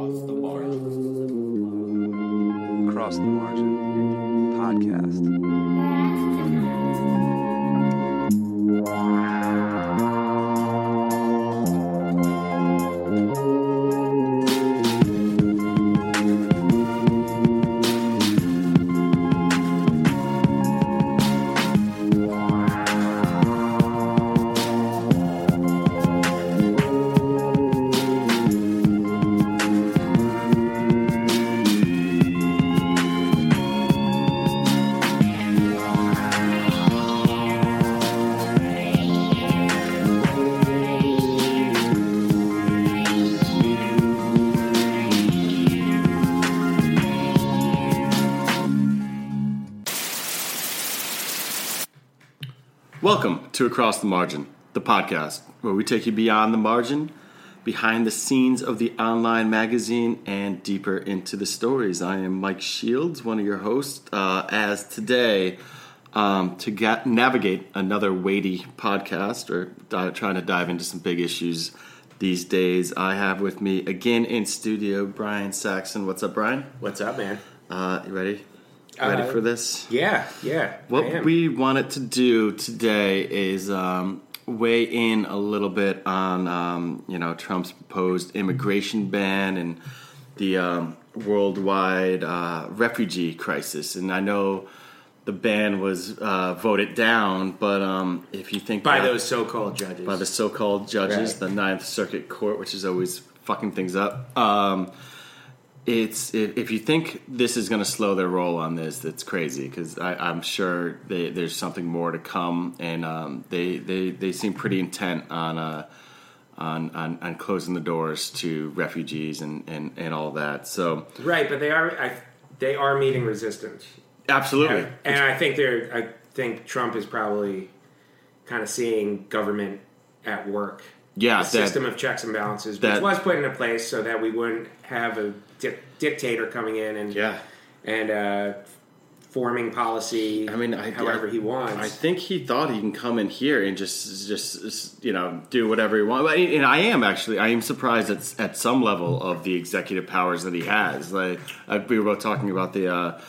Across the margin. The margin. Podcast. To Across the Margin, the podcast where we take you beyond the margin, behind the scenes of the online magazine, and deeper into the stories. I am Mike Shields, one of your hosts, uh, as today, um, to get, navigate another weighty podcast or di- trying to dive into some big issues these days, I have with me again in studio Brian Saxon. What's up, Brian? What's up, man? Uh, you ready? Ready Uh, for this? Yeah, yeah. What we wanted to do today is um, weigh in a little bit on um, you know Trump's proposed immigration ban and the um, worldwide uh, refugee crisis. And I know the ban was uh, voted down, but um, if you think by those so-called judges. by the so-called judges, Right. the Ninth Circuit Court, which is always fucking things up. Um, it's if, if you think this is going to slow their roll on this, that's crazy because I'm sure they, there's something more to come, and um, they, they they seem pretty intent on uh, on, on on closing the doors to refugees and, and, and all that. So right, but they are. I, they are meeting resistance, absolutely, and, and I think they're. I think Trump is probably kind of seeing government at work. yeah, A that, system of checks and balances, which that- was put into place so that we wouldn't have a di- dictator coming in and yeah. and uh, forming policy. I mean, I- however I- he wants. I think he thought he can come in here and just, just you know, do whatever he wants. And I am actually, I am surprised at at some level of the executive powers that he has. Like I, we were both talking about the. Uh,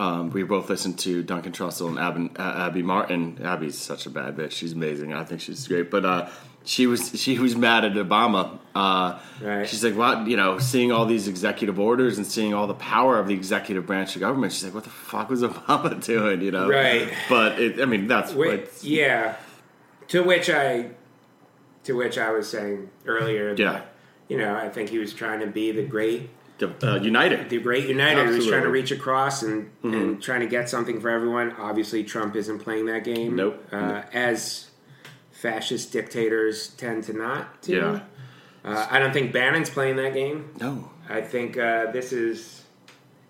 um, we both listened to Duncan Trussell and Abby, uh, Abby Martin. Abby's such a bad bitch. She's amazing. I think she's great. But uh, she was she was mad at Obama. Uh, Right. She's like, what? You know, seeing all these executive orders and seeing all the power of the executive branch of government. She's like, what the fuck was Obama doing? You know, Right. But it, I mean, that's Wait, yeah. To which I, to which I was saying earlier. that, Yeah. You know, I think he was trying to be the great, Uh, united. the great uniter. He was trying to reach across and, Mm-hmm. and trying to get something for everyone. Obviously, Trump isn't playing that game. Nope. Uh, as fascist dictators tend to not. To. Yeah. Uh, I don't think Bannon's playing that game. No, I think uh, this is.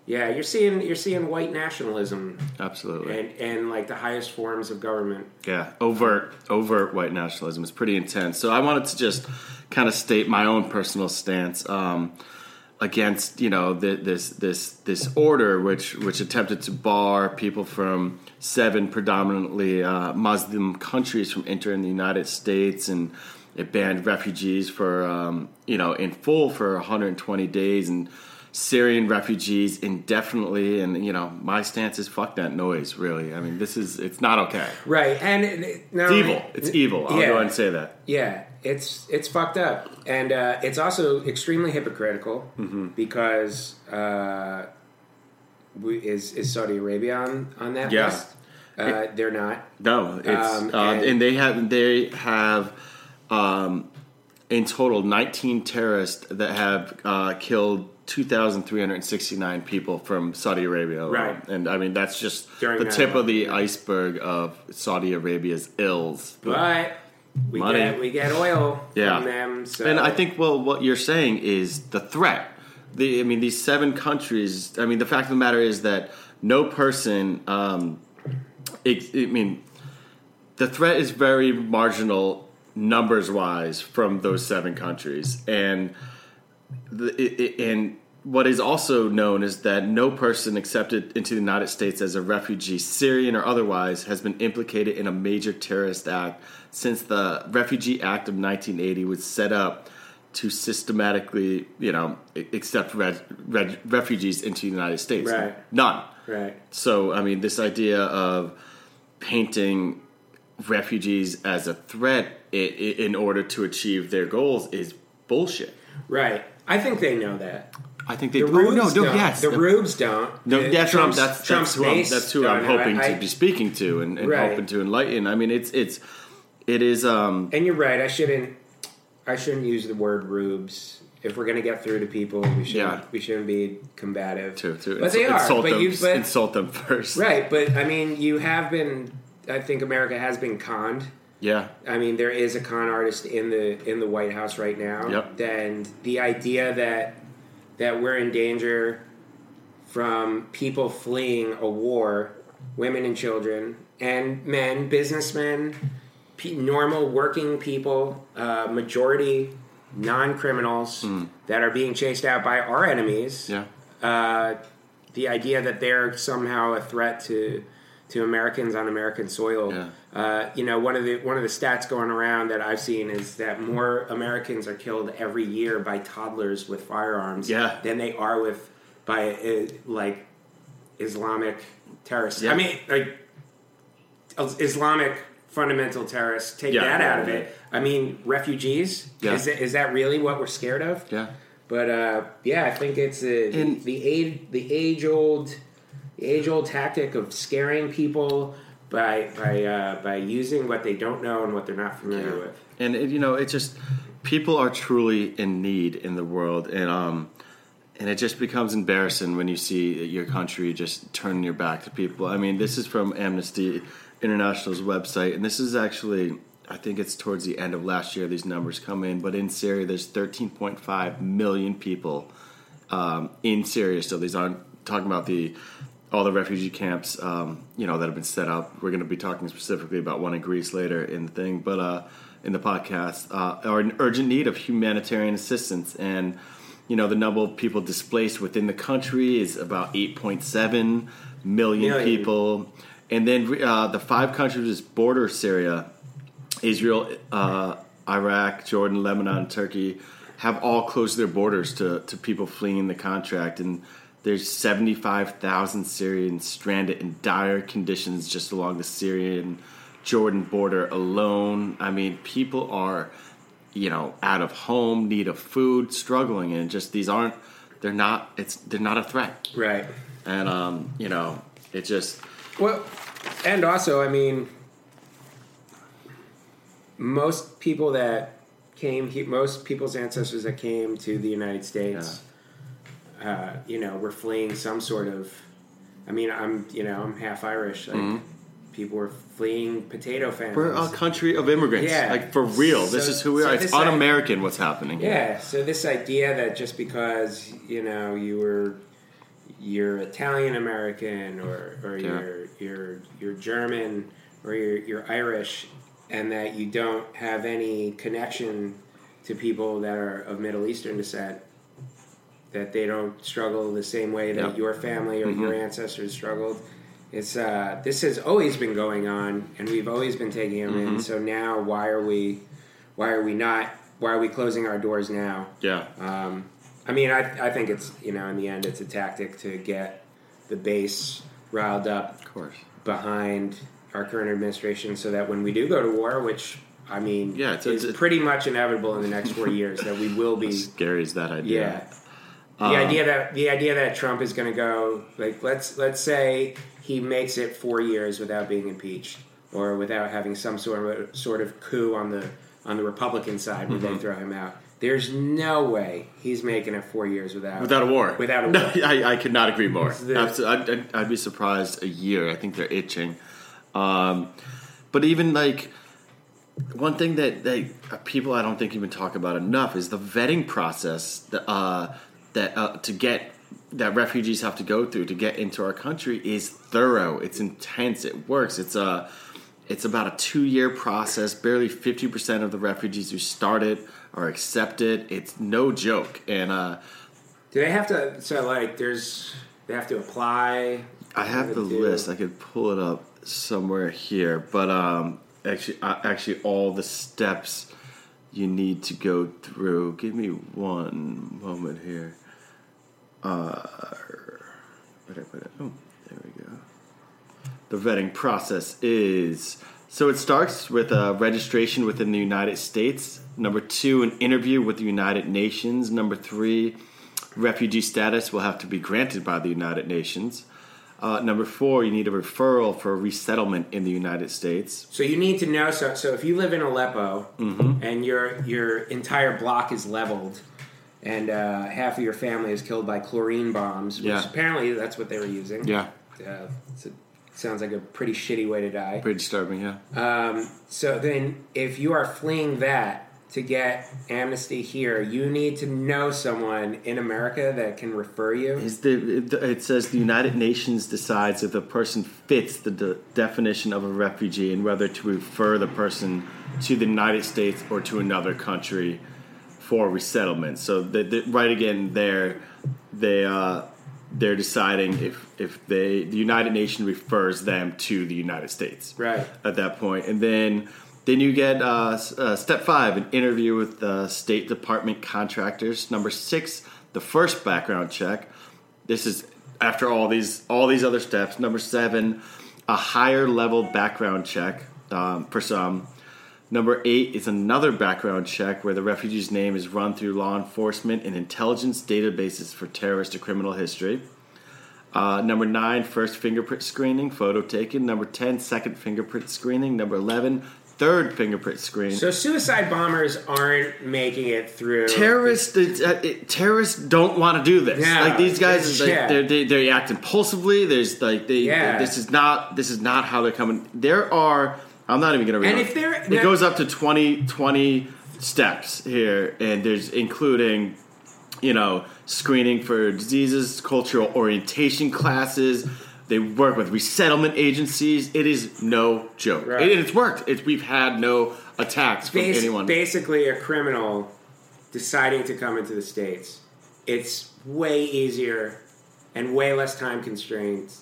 Yeah, you're seeing you're seeing white nationalism absolutely. and and like the highest forms of government. Yeah, overt overt white nationalism is pretty intense. So I wanted to just kind of state my own personal stance um, against you know the, this this this order, which which attempted to bar people from seven predominantly uh, Muslim countries from entering the United States, and it banned refugees for um, you know in full for 120 days and. Syrian refugees indefinitely, and you know my stance is fuck that noise. Really, I mean this is it's not okay. Right, and it, it- no, It's evil. It's evil. I'll Yeah. go ahead and say that. Yeah, it's it's fucked up, and uh, it's also extremely hypocritical Mm-hmm. because uh, we, is is Saudi Arabia on on that Yeah. list? Uh, they're not. No, it's Um, uh, and- and, they have they have um, in total 19 terrorists that have uh, killed 2,369 people from Saudi Arabia. Right. and I mean that's just During the that tip of the iceberg of Saudi Arabia's ills. But we Money. get we get oil Yeah. from them. So And I think, well, what you're saying is the threat. The, I mean, these seven countries. I mean, the fact of the matter is that no person. Um, it, I mean, the threat is very marginal numbers wise from those seven countries, and the, it, it, and what is also known is that no person accepted into the United States as a refugee, Syrian or otherwise, has been implicated in a major terrorist act since the Refugee Act of 1980 was set up to systematically, you know, accept reg, reg, refugees into the United States. Right. None. Right. So, I mean, this idea of painting refugees as a threat i- i- in order to achieve their goals is bullshit. Right. I think they know that. I think they The oh, rubes no, no, don't. yes, the the- rubes don't. No, The that's what Trump's- that's Trump's that's who I'm, base that's who I'm don't hoping I- to be speaking to and, and Right. hoping to enlighten. I mean, it's it's it is um And you're right. I shouldn't. I shouldn't use the word rubes. If we're going to get through to people, we should. Yeah. not We shouldn't be combative. to to but they are. insult But them you. But, insult them first. right. But I mean, you have been. I think America has been conned. Yeah, I mean, there is a con artist in the in the White House right now. Yep. And the idea that that we're in danger from people fleeing a war, women and children, and men, businessmen, pe- normal working people, uh, majority non criminals that are being chased out by our enemies. yeah, Uh, the idea that they're somehow a threat to to Americans on American soil. Yeah. Uh, you know, one of the one of the stats going around that I've seen is that more Americans are killed every year by toddlers with firearms Yeah. than they are with by uh, like Islamic terrorists. Yeah. I mean, like Islamic fundamental terrorists. Take Yeah. that out of it. I mean, refugees. Is, it, is that really what we're scared of? yeah. But uh, yeah, I think it's a, the age the age old the age old tactic of scaring people by by uh, by using what they don't know and what they're not familiar with. And it, you know, it just people are truly in need in the world, and um, and it just becomes embarrassing when you see your country just turning your back to people. I mean, this is from Amnesty International's website, and this is actually. I think it's towards the end of last year these numbers come in, but in Syria there's 13.5 million people um, in Syria. So these aren't talking about the all the refugee camps, um, you know, that have been set up. We're going to be talking specifically about one in Greece later in the thing, but uh, in the podcast, uh, are in urgent need of humanitarian assistance. And you know, the number of people displaced within the country is about 8.7 million, Million. people. And then uh, the five countries that border Syria Israel, uh, Iraq, Jordan, Lebanon, Turkey have all closed their borders to, to people fleeing the contract. And there's 75,000 Syrians stranded in dire conditions just along the Syrian Jordan border alone. I mean, people are, you know, out of home, need of food, struggling, and just these aren't. They're not. It's they're not a threat, Right. and um, you know, it just Well, and also, I mean, most people that came, most people's ancestors that came to the United States, uh, you know, were fleeing some sort of. I mean, I'm, you know, I'm half Irish. Like, people were fleeing potato famines. we're a country of immigrants. Yeah. like for real. this is who we so are. It's this un-American what's happening. here. Yeah, so this idea that just because you know you were you're Italian American or or Yeah. you're you're you're German or you're you're Irish and that you don't have any connection to people that are of Middle Eastern descent that they don't struggle the same way that. Mm-hmm. your family or your ancestors struggled. It's uh, this has always been going on, and we've always been taking them Mm-hmm. in. So now, why are we, why are we not? Why are we closing our doors now? yeah. Um, I mean, I, I think it's you know in the end it's a tactic to get the base riled up Of course. behind our current administration, so that when we do go to war, which I mean, Yeah, it's- it's- pretty much inevitable in the next four years that we will be. Scary is that idea. Yeah. The Um, idea that the idea that Trump is going to go like let's let's say he makes it four years without being impeached or without having some sort of sort of coup on the on the Republican side where Mm-hmm. they throw him out. There's no way he's making it four years without Without a war. Without a No, war. I, I could not agree more. the- Absolutely. I'd, I'd, be surprised a year. I think they're itching. Um, but even like one thing that they people I don't think even talk about enough is the vetting process that uh, that uh, to get that refugees have to go through to get into our country is thorough. It's intense. It works. It's a it's about a two year process. Barely fifty percent of the refugees who start it are accepted. It's no joke. And uh, Do they have to? So like, there's they have to apply. I have the What do they do? list. I could pull it up somewhere here, but um, actually, uh, actually, all the steps you need to go through. Give me one moment here. Uh, where did I put it? Oh, there we go. The vetting process is so it starts with a registration within the United States. Number two, an interview with the United Nations. Number three, refugee status will have to be granted by the United Nations. Uh, number four, you need a referral for resettlement in the United States. So you need to know. So, so if you live in Aleppo Mm-hmm. and your your entire block is leveled, and uh, half of your family is killed by chlorine bombs, which Yeah. apparently that's what they were using. Yeah, Uh, sounds like a pretty shitty way to die. pretty disturbing. Yeah. Um, so then, if you are fleeing that to get amnesty here, you need to know someone in America that can refer you. Is the, it- it says the United Nations decides if the person fits the de- definition of a refugee and whether to refer the person to the United States or to another country for resettlement. So the, the, right again there, they uh, they're deciding if if they the United Nations refers them to the United States Right. at that point, and then. Then you get uh, uh, step five, an interview with the State Department contractors. Number six, the first background check. This is after all these all these other steps. Number seven, a higher level background check um, for some. Number eight is another background check where the refugee's name is run through law enforcement and intelligence databases for terrorist or criminal history. Uh, number nine, first fingerprint screening, photo taken. Number 10, second fingerprint screening. Number 11, third fingerprint screen. So suicide bombers aren't making it through. terrorists, uh, it, terrorists don't want to do this. Yeah, like these guys, it's- like, yeah. they're, they they act impulsively. There's like they, Yeah. this is not this is not how they're coming. There are. I'm not even going to read. And it. if they're- it goes up to 20, 20 steps here, and there's including you know, screening for diseases, cultural orientation classes. They work with resettlement agencies. It is no joke, Right. and it's worked. It's, we've had no attacks from Bas- anyone. Basically, a criminal deciding to come into the states. It's way easier and way less time constraints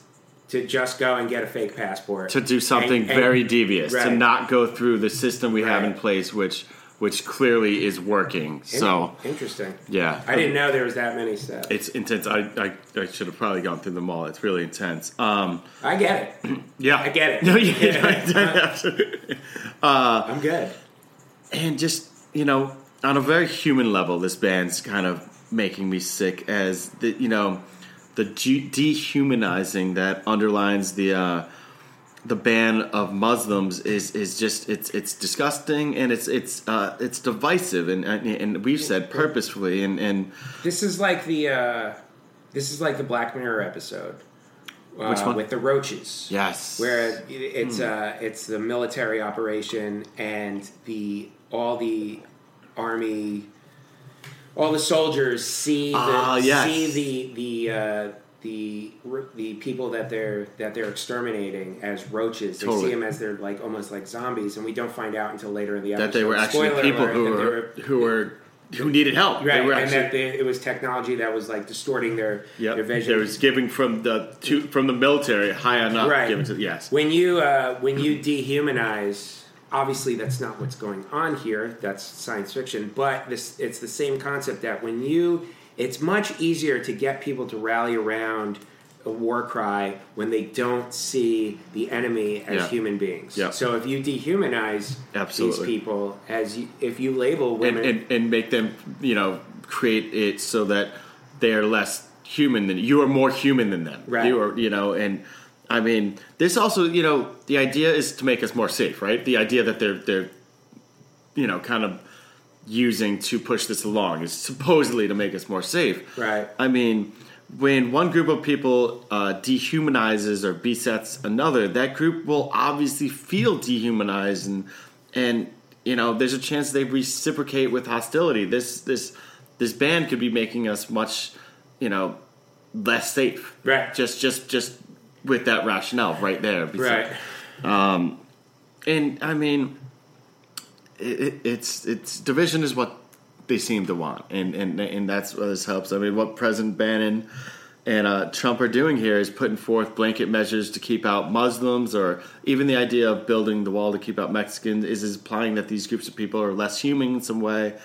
to just go and get a fake passport to do something And- and- very devious, to not go through the system we have in place, which which clearly is working. So interesting. yeah, I didn't know there was that many steps. It's intense. I, I, I should have probably gone through them all. It's really intense. Um, I get it. yeah, I get it. No, you yeah, absolutely. I'm good. and just you know on a very human level this band's kind of making me sick as the you know the de- dehumanizing that underlines the uh the ban of Muslims is is just it's it's disgusting and it's it's uh it's divisive and and, and we've said purposefully and and This is like the uh, this is like the Black Mirror episode. Uh, Which one? With the roaches. yes where it's uh, it's the military operation and the all the army, all the soldiers see the Ah, yes. see the the uh, the the people that they're that they're exterminating as roaches. They Totally. see them as they're like almost like zombies, and we don't find out until later in the episode that they were actually Spoiler people alert, who were who were who needed help right, they were and actually that they, it was technology that was like distorting their Yep. their vision. It was giving from the to, from the military high enough. Right. Given to yes. when you uh, when you dehumanize obviously that's not what's going on here that's science fiction but this it's the same concept that when you it's much easier to get people to rally around a war cry when they don't see the enemy as Yeah. human beings Yeah. so if you dehumanize Absolutely. these people as you, if you label and, women and and make them you know create it so that they are less human than you are more human than them. Right. You are you know and. I mean, this also, you know, the idea is to make us more safe, right? The idea that they're they're, you know, kind of using to push this along is supposedly to make us more safe. Right. I mean, when one group of people uh, dehumanizes or besets another, that group will obviously feel dehumanized, and and you know, there's a chance they reciprocate with hostility. This this this band could be making us much, you know, less safe. Right. Just just just with that rationale right there. right And I mean, it, it, it's it's division is what they seem to want, and and and that's what this helps. I mean, what President Bannon and uh, Trump are doing here is putting forth blanket measures to keep out Muslims, or even the idea of building the wall to keep out Mexicans, is, is implying that these groups of people are less human in some way,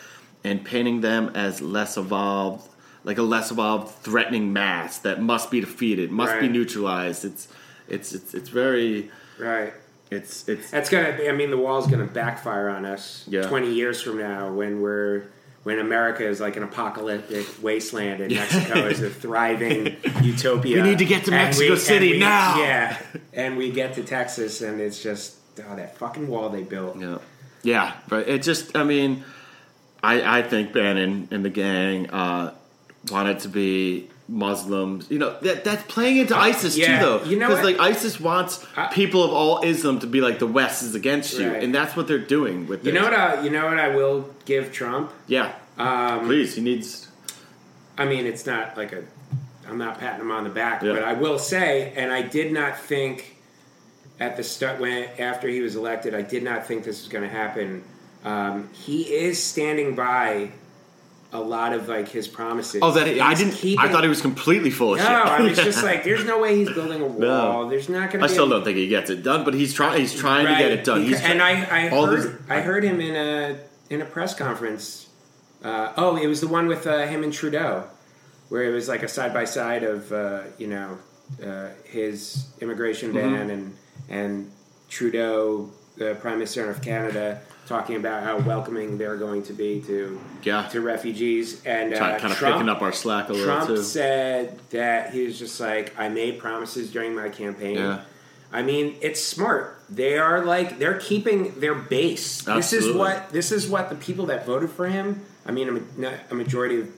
and painting them as less evolved, like a less evolved, threatening mass that must be defeated, must be neutralized. It's it's it's it's very Right. it's it's That's gonna. Be, I mean, the wall's gonna backfire on us Yeah. twenty years from now when we're when America is like an apocalyptic wasteland and Mexico is a thriving utopia. We need to get to Mexico and City now. Yeah, and we get to Texas and it's just oh that fucking wall they built. Yeah, yeah, but it just, I mean, I I think Bannon and the gang uh, wanted to be Muslims. You know, that that's playing into ISIS yeah, too, though. you know because like ISIS wants I- people of all Islam to be like the West is against you, Right. and that's what they're doing with You this. know what? I, you know what I will give Trump. Yeah, Um, please. He needs. I mean, it's not like a. I'm not patting him on the back, Yeah. but I will say, and I did not think at the start when after he was elected, I did not think this was going to happen. Um, he is standing by a lot of like his promises. Oh, that I didn't. I thought he was completely full of No, shit. I was just like, there's no way he's building a wall. No. There's not going to. Be I still a- don't think he gets it done, but he's trying. He's trying to get it done. He's and try- I, I heard, I heard him in a in a press conference. Uh, oh, it was the one with uh, him and Trudeau, where it was like a side by side of uh, you know uh, his immigration Mm-hmm. ban and and Trudeau, the Prime Minister of Canada, talking about how welcoming they're going to be to Yeah. to refugees and uh, kind of Trump, picking up our slack a little Trump too. said that he was just like, I made promises during my campaign. Yeah. I mean, it's smart. They are like they're keeping their base. This is what this is what the people that voted for him. I mean, a, a majority of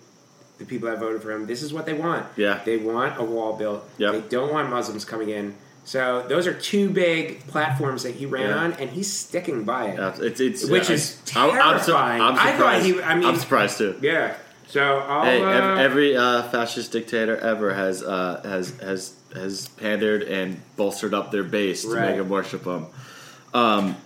the people that voted for him. This is what they want. Yeah. they want a wall built. Yeah, They don't want Muslims coming in. So those are two big platforms that he ran Yeah. on, and he's sticking by it. Yeah, it's, it's Which I- is I'm- I'm, su- terrifying. I'm I thought surprised. he- I mean- I'm surprised too. Yeah. So I'll, Hey, uh, every uh, fascist dictator ever has uh, has has has pandered and bolstered up their base to make them worship them. Um,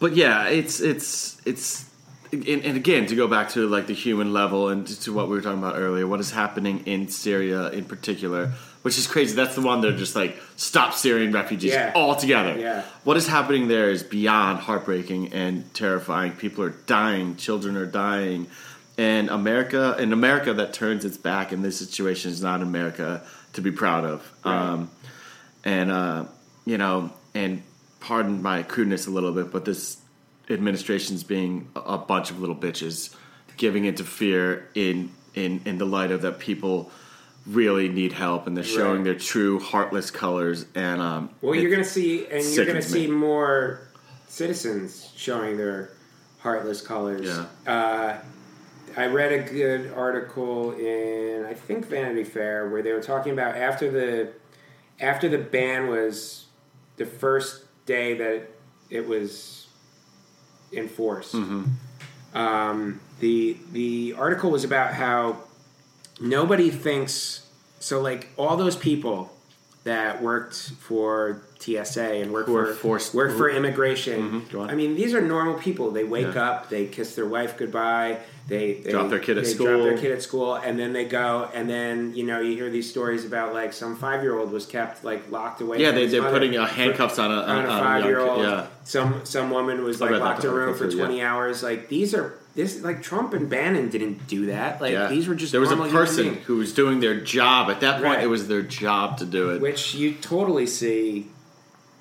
but yeah, it's it's it's and, and again to go back to like the human level and to what we were talking about earlier, what is happening in Syria in particular, which is crazy. That's the one they're just like stop Syrian refugees Yeah. altogether. Yeah. What is happening there is beyond heartbreaking and terrifying. People are dying, children are dying, and America, an America that turns its back in this situation is not America to be proud of. Right. Um, and uh, you know, and pardon my crudeness a little bit, but this administration's being a, bunch of little bitches, giving into fear in in in the light of that people really need help and they're showing Right. their true heartless colors and um Well, you're going to see, and you're to sickens see me. more citizens showing their heartless colors. Yeah. Uh, I read a good article in, I think Vanity Fair, where they were talking about after the after the ban was the first day that it was enforced. Mm-hmm. Um, the the article was about how nobody thinks so. Like all those people that worked for TSA and worked for forced- worked for immigration. Mhm. I mean, these are normal people. They wake Yeah. up, they kiss their wife goodbye, they, they Drop their kid at school. drop their kid at school, and then they go, and then you know you hear these stories about like some five year old was kept like locked away. yeah they, they're putting uh, handcuffs on a, on a five year old. yeah Some some woman was like locked in a room for too, yeah. twenty hours. Like these are this like Trump and Bannon didn't do that. Like yeah these were just there was a person who was doing their job at that point Right. it was their job to do it which you totally see.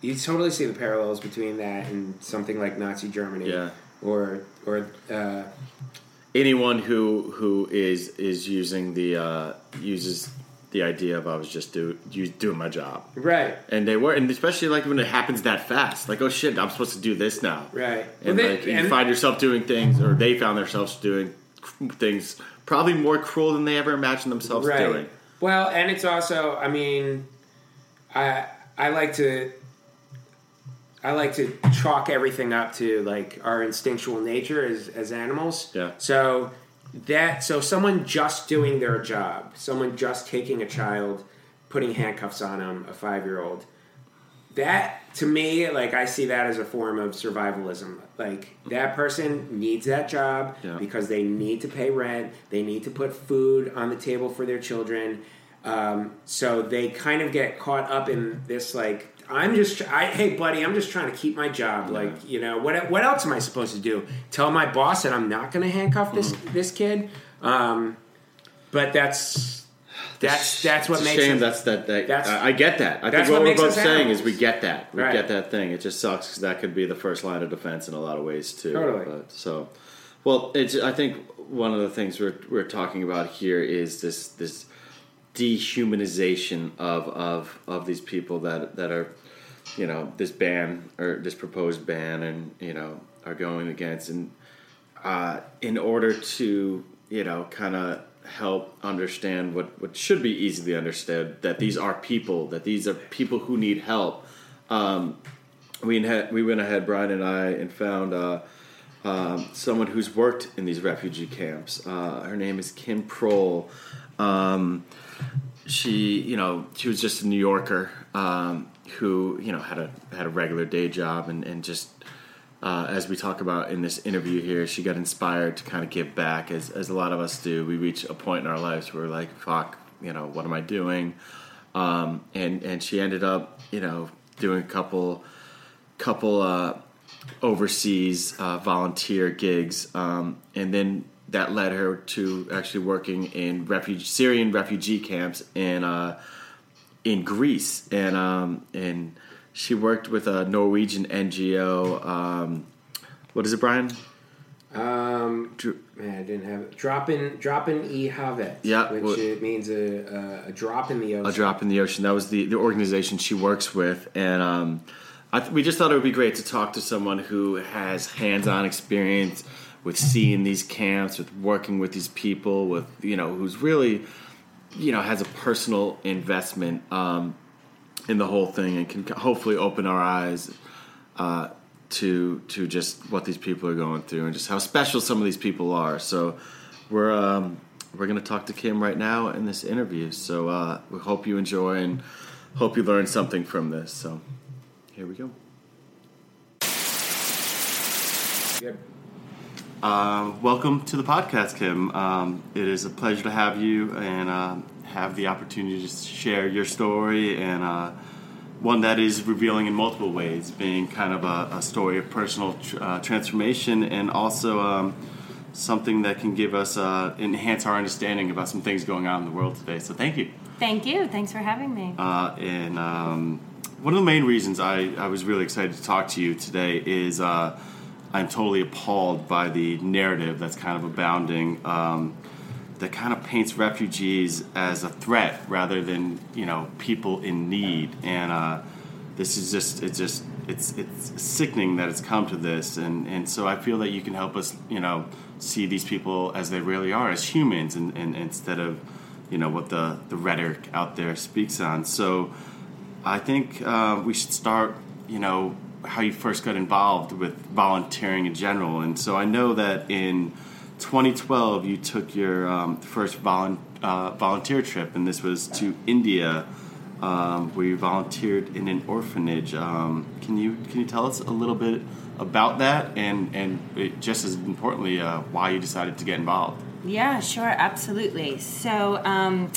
You totally see the parallels between that and something like Nazi Germany, Yeah. or or uh, anyone who who is is using the uh, uses the idea of I was just do you doing my job, right, and they were, and especially like when it happens that fast, like oh shit, I'm supposed to do this now, right. and Well, like they- you find yourself doing things, or they found themselves doing things probably more cruel than they ever imagined themselves right. doing. Well, and it's also, I mean, I I like to I like to chalk everything up to like our instinctual nature as as animals. Yeah. So that so someone just doing their job, someone just taking a child, putting handcuffs on them, a five year old. That to me, like I see that as a form of survivalism. Like that person needs that job Yeah. because they need to pay rent, they need to put food on the table for their children. Um, so they kind of get caught up in this like I'm just I hey buddy I'm just trying to keep my job like you know what what else am I supposed to do tell my boss that I'm not going to handcuff this Mm-hmm. this kid um, but that's that's that's what It's a makes shame. That's that. that that's- I I get that. I that's think what, what we're makes both us saying animals. is we get that. We Right. get that thing. It just sucks because that could be the first line of defense in a lot of ways too. Totally. But, so, well, it's. I think one of the things we're we're talking about here is this this dehumanization of of of these people that that are, you know, this ban or this proposed ban, and you know, are going against. And uh, in order to you know kind of help understand what, what should be easily understood that these are people that these are people who need help um, we had, we went ahead Brian and I and found uh, um, someone who's worked in these refugee camps. Uh, her name is Kim Prohl. Um, she you know she was just a New Yorker um, who you know had a had a regular day job and, and just uh, as we talk about in this interview here, she got inspired to kind of give back, as, as a lot of us do. We reach a point in our lives where we're like, fuck, you know, what am I doing? Um, and, and she ended up, you know, doing a couple, couple uh, overseas uh, volunteer gigs. Um, and then that led her to actually working in refugee, Syrian refugee camps in, uh, in Greece. And, um, and, she worked with a Norwegian NGO. Um, what is it, Brian? um, man I didn't have it drop in drop in e havet Yeah, which well- it means a, a, a drop in the ocean A Drop in the Ocean. That was the, the organization she works with. And um, I th- we just thought it would be great to talk to someone who has hands on experience with seeing these camps, with working with these people, with, you know, who's really, you know, has a personal investment um, in the whole thing and can hopefully open our eyes uh, to to just what these people are going through and just how special some of these people are. So we're um, we're gonna talk to Kim right now in this interview. So uh, we hope you enjoy and hope you learn something from this. So here we go. Good. Um, welcome to the podcast, Kim. Um, it is a pleasure to have you and uh, have the opportunity to share your story and uh, one that is revealing in multiple ways, being kind of a, a story of personal tr- uh, transformation and also um, something that can give us uh, enhance our understanding about some things going on in the world today. So thank you. Thank you. Thanks for having me. Uh, and um, one of the main reasons I, I was really excited to talk to you today is uh, I'm totally appalled by the narrative that's kind of abounding um, that kind of paints refugees as a threat rather than you know people in need. And uh, this is just it's just it's it's sickening that it's come to this. And and so I feel that you can help us you know see these people as they really are as humans and, and instead of you know what the the rhetoric out there speaks on. So I think uh, we should start, you know, how you first got involved with volunteering in general. And so I know that in 2012 you took your um, first volun- uh, volunteer trip, and this was to India, um, where you volunteered in an orphanage. Um, can you can you tell us a little bit about that, and and it, just as importantly, uh, why you decided to get involved? Yeah, sure, absolutely. So, um,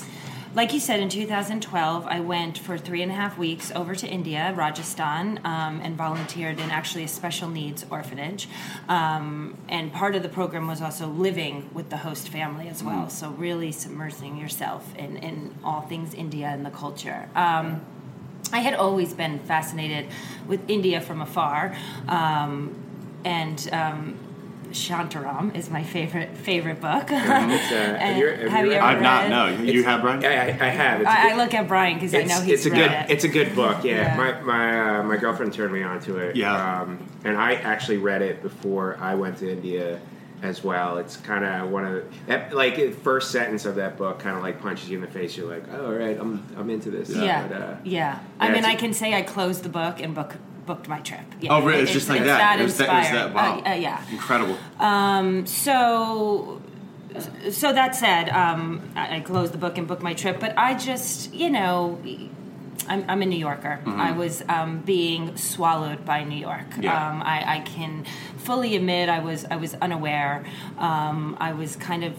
like you said, in 2012, I went for three and a half weeks over to India, Rajasthan, um, and volunteered in actually a special needs orphanage. Um, and part of the program was also living with the host family as well. So, really submersing yourself in, in all things India and the culture. Um, I had always been fascinated with India from afar, um, and um, Shantaram is my favorite favorite book. It's, uh, have you- have have you read? I've not. read? No, you have, Brian. I, I, I have it's a I, I good- look at Brian because I know he's it's a read good it. it's a good book. Yeah, Yeah. my my uh, my girlfriend turned me on to it. Yeah. um, and I actually read it before I went to India as well. It's kind of one of the, that like the first sentence of that book kind of like punches you in the face. You're like, oh, all right, I'm I'm into this. yeah, But, uh, yeah. I yeah, mean, I can say I closed the book and book booked my trip. Yeah, Oh, really? it- It's just like that. That It was that, it was that wow. Uh, uh, yeah. Incredible. Um, So, so that said, um, I, I closed the book and booked my trip. But I just, you know, I'm, I'm a New Yorker. I was um, being swallowed by New York. Yeah. Um, I, I can fully admit I was I was unaware. Um, I was kind of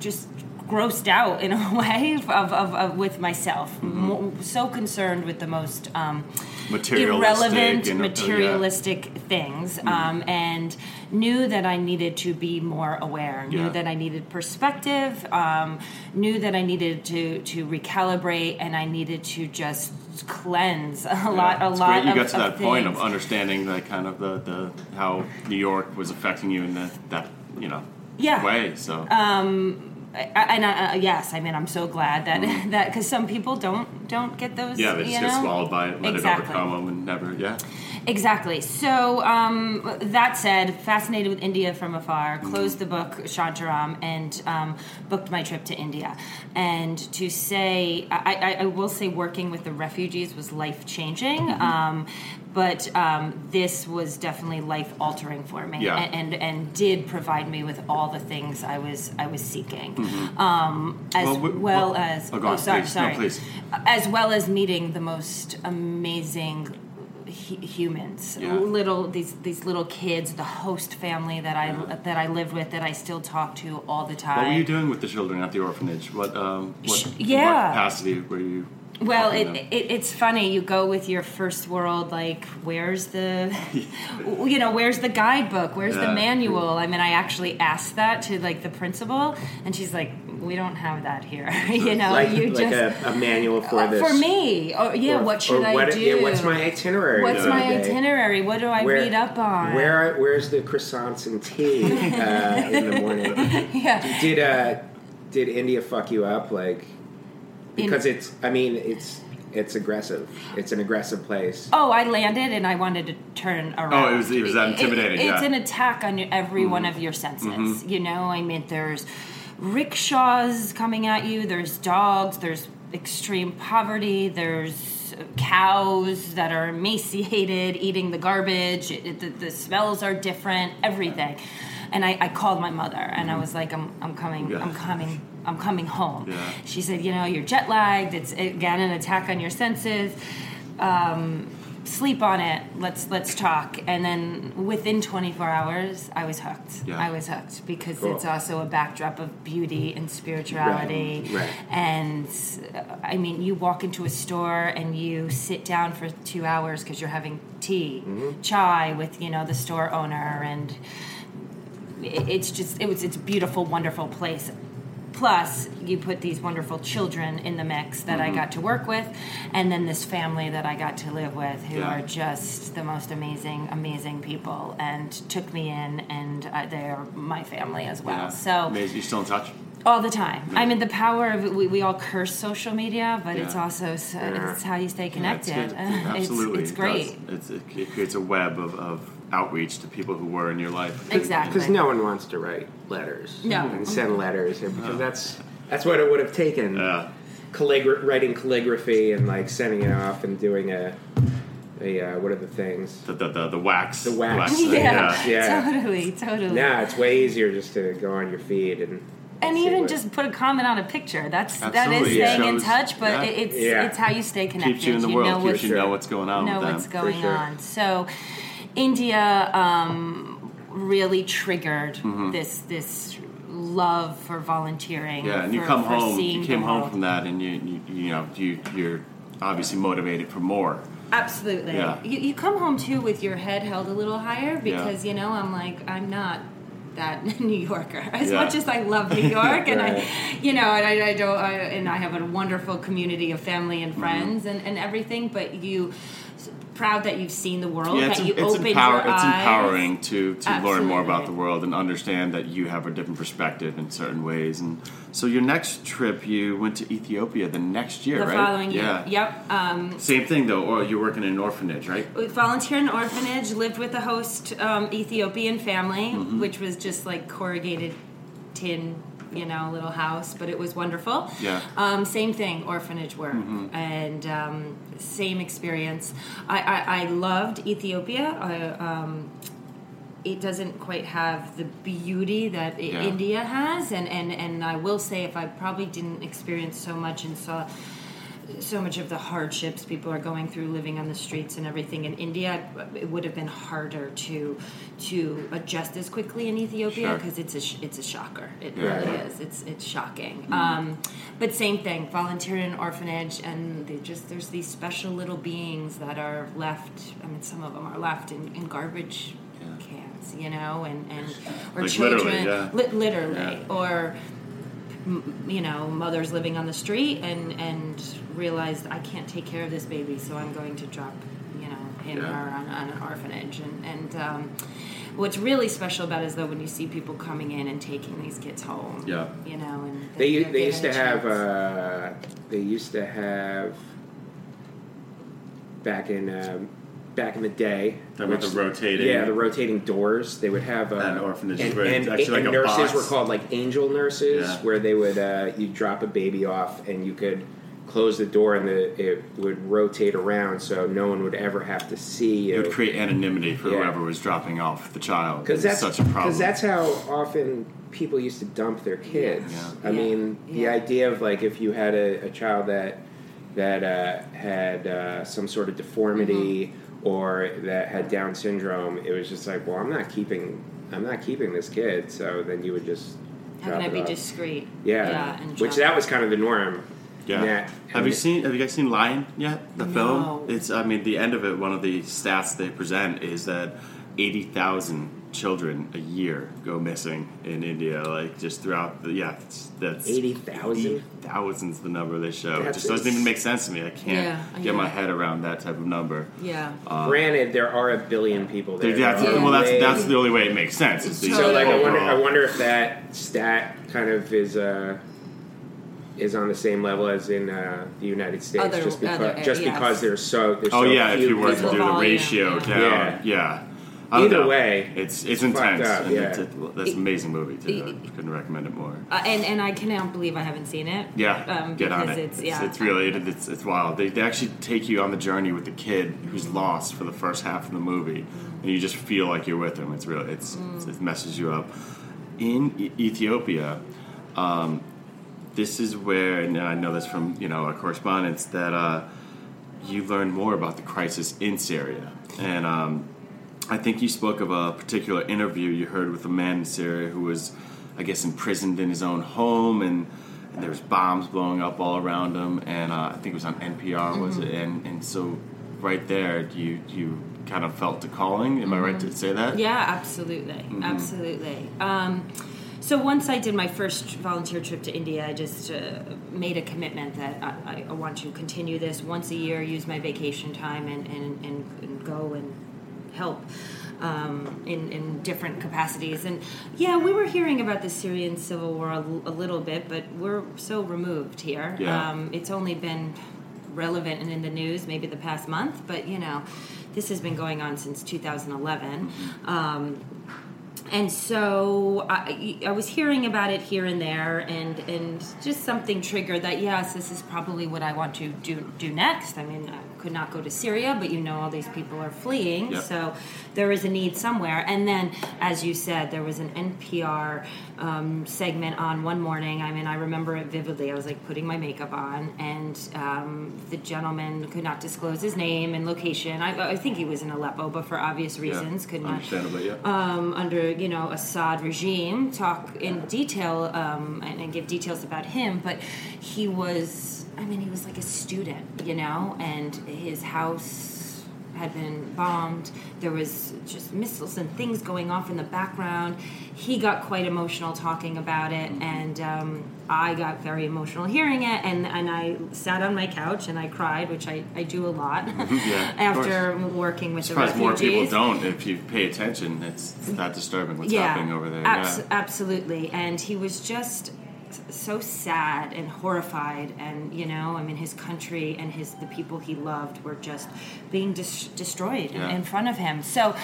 just grossed out in a way of, of, of with myself. Mo- so concerned with the most um, Materialistic irrelevant, and- uh, yeah. materialistic things, um, and knew that I needed to be more aware. Knew Yeah. that I needed perspective. Um, knew that I needed to to recalibrate, and I needed to just cleanse a lot. A lot. great you of, got to of that point of understanding the kind of the, the how New York was affecting you in the, that you know Yeah. way. So I, and I, uh, yes, I mean I'm so glad that that because some people don't don't get those. Yeah, they just you get swallowed by it, let Exactly. it overcome them, and never. Yeah, Exactly. So um, that said, fascinated with India from afar, Mm-hmm. closed the book Shantaram and um, booked my trip to India. And to say, I, I, I will say, working with the refugees was life changing. Mm-hmm. Um, but um, this was definitely life altering for me, Yeah. and, and and did provide me with all the things I was I was seeking, um, as Well, well, we- well- as oh, on, sorry, please. No, sorry, please. as well as meeting the most amazing humans Yeah. little these these little kids the host family that i that i lived with that i still talk to all the time what were you doing with the children at the orphanage? What um, what, yeah. what capacity were you? Well it, it, it's funny. You go with your first world like where's the you know where's the guidebook? Where's the manual? I mean i actually asked that to like the principal and she's like we don't have that here. You know like you like just a, a manual for Uh, this. for me. Oh yeah Or- what should or i what- do? Yeah, what's my itinerary? what's my day? itinerary? What do i Where- read up on? Where where's the croissants and tea uh, in the morning? yeah. Did uh did India fuck you up? Like because it's I mean it's it's aggressive. It's an aggressive place. Oh, I landed and I wanted to turn around. Oh, it was- it was that It- intimidating, it's yeah. Mm-hmm. an attack on your- every one of your senses. You know, I mean, there's rickshaws coming at you. There's dogs. There's extreme poverty. There's cows that are emaciated, eating the garbage. It, it- the, the smells are different. Everything. And I, I called my mother and I was like, I'm, I'm coming. Yeah. I'm coming. I'm coming home. Yeah. She said, you know, you're jet lagged. It's again an attack on your senses. Um, sleep on it. Let's let's talk. And then within 24 hours, I was hooked. Yeah. I was hooked because Cool. it's also a backdrop of beauty and spirituality. Right, right. And uh, I mean, you walk into a store and you sit down for two hours because you're having tea, Mm-hmm. chai with you know the store owner, and it's just it was it's a beautiful, wonderful place. Plus, you put these wonderful children in the mix that Mm-hmm. I got to work with, and then this family that I got to live with, who Yeah. are just the most amazing, amazing people, and took me in, and uh, they're my family as well. Yeah. So Amazing. You still in touch? all the time. I mean, the power of we, we all curse social media, but it's also so, Yeah. it's how you stay Yeah, connected. Absolutely, it's, it's great. does. It's, it, it creates a web of, of outreach to people who were in your life. Exactly. Because no one wants to write letters No. and send letters because that's that's what it would have taken. Yeah. Calligra- writing calligraphy and like sending it off and doing a a uh, what are the things? The, the, the, the wax. The wax. thing, Yeah, Yeah. totally, totally. Now it's way easier just to go on your feed and and even what- just put a comment on a picture. That's that is Absolutely, yeah. staying in touch, but yeah. it's Yeah. it's how you stay connected. Keeps you in the world. know keeps what's, you know what's going on know with them. what's going sure. on. So, India um, really triggered Mm-hmm. this this love for volunteering. Yeah, and you come home. You came home from that, and you you, you know you you're obviously motivated for more. Absolutely. Yeah. You, you come home too with your head held a little higher because, you know, I'm like, I'm not that New Yorker. As Yeah. much as I love New York and I, you know, and I, I don't, I, and I have a wonderful community of family Mm-hmm. and friends and, and everything, but you, proud that you've seen the world, Yeah, it's, that you it's, opened empower, your it's eyes. empowering to, to learn more about the world and understand that you have a different perspective in certain ways. And so, your next trip, you went to Ethiopia the next year, The right? following year. Yeah. Yep. Um, Same thing though, or you're working in an orphanage, right? volunteer in an orphanage, lived with a host um, Ethiopian family, Mm-hmm. which was just like corrugated tin, you know, little house, but it was wonderful. Yeah. Um, same thing, orphanage work, Mm-hmm. and um, same experience. I, I, I loved Ethiopia. I, um, it doesn't quite have the beauty that Yeah. India has, and, and, and I will say, if I probably didn't experience so much and saw so much of the hardships people are going through living on the streets and everything in India, it would have been harder to to adjust as quickly in Ethiopia Sure. because it's a sh- it's a shocker. It Yeah. really is. It's it's shocking. Um, but same thing. Volunteer in an orphanage, and they just there's these special little beings that are left. I mean, some of them are left in, in garbage Yeah. cans, you know, and and or Like children literally, yeah. li- literally, or you know, mothers living on the street and and realized I can't take care of this baby, so I'm going to drop you know him Yeah. or her on, on an orphanage. And and um, what's really special about it is though when you see people coming in and taking these kids home, Yeah. you know, and They they used to have uh, they used to have back in um, back in the day. Talking about the rotating- Yeah, the rotating doors. They would have uh, An orphanage and, where it's and, actually and like a nurses box. were called like angel nurses, Yeah. where they would uh, you drop a baby off and you could close the door and the, it would rotate around so no one would ever have to see It you. would create anonymity for Yeah. whoever was dropping off the child. Because that's such a problem. Because that's how often people used to dump their kids. Yeah. I Yeah. mean, the idea of like if you had a, a child that that uh, had uh, some sort of deformity Mm-hmm. Or that had Down syndrome, it was just like, well, I'm not keeping, I'm not keeping this kid. So then you would just How drop can I it be off. discreet? Yeah, and which that was kind of the norm. Yeah. That- have you seen? Have you guys seen Lion yet? The No. film. It's. I mean, the end of it. One of the stats they present is that eighty thousand children a year go missing in India. Like just throughout the. Yeah, it's, that's 80,000? Thousands the number they show. it just doesn't even make sense to me. I can't Yeah, I get my head around that type of number. Yeah. Granted, there are a billion people there. That's, There are Well, that's that's the only way it makes sense. Is the So, like, I wonder, I wonder if that stat kind of is uh, is on the same level as in uh, the United States, Other- just because other, just yes. because there's so there's Oh so yeah, if you were to do the ratio yeah. down, Yeah. yeah. I Either know. way, it's it's it's intense. up, and yeah. it's a, that's an amazing movie too. I couldn't recommend it more. Uh, and and I cannot believe I haven't seen it. Yeah, um, get on it. It's, It's, yeah, it's really it, it's it's wild. They, they actually take you on the journey with the kid who's lost for the first half of the movie, and you just feel like you're with him. It's real. it's, it's it messes you up. In e- Ethiopia, um, this is where, and I know this from you know our correspondence that uh, you learn more about the crisis in Syria, and um, I think you spoke of a particular interview you heard with a man in Syria who was, I guess, imprisoned in his own home, and, and there was bombs blowing up all around him, and uh, I think it was on NPR, was it? And and so, right there, you you kind of felt the calling. Am I right to say that? Yeah, absolutely, absolutely. Um, so once I did my first volunteer trip to India, I just uh, made a commitment that I, I want to continue this once a year, use my vacation time, and and, and, and go and help. Um, in, in different capacities. And yeah, we were hearing about the Syrian civil war a, l- a little bit, but we're so removed here. Yeah. Um, it's only been relevant and in the news maybe the past month, but you know, this has been going on since 2011. Um, and so I, I was hearing about it here and there, and, and just something triggered that yes, this is probably what I want to do do next. I mean, could not go to Syria, but you know all these people are fleeing, Yep. so there is a need somewhere. And then, as you said, there was an NPR um, segment on one morning. I mean, I remember it vividly. I was like putting my makeup on, and um, the gentleman could not disclose his name and location. I, I think he was in Aleppo, but for obvious reasons, could not Understandably, yeah. um, under you know Assad regime talk in detail um, and, and give details about him, but he was I mean he was like a student, you know, and his house had been bombed. There was just missiles and things going off in the background. He got quite emotional talking about it, and um, I got very emotional hearing it. And, and I sat on my couch and I cried, which I, I do a lot Yeah, of after working with the Surprised more people don't. If you pay attention, it's, it's that disturbing what's yeah, happening over there. abs- yeah. absolutely. And he was just so sad and horrified and you know i mean his country and his the people he loved were just being dis- destroyed in- Yeah. in front of him so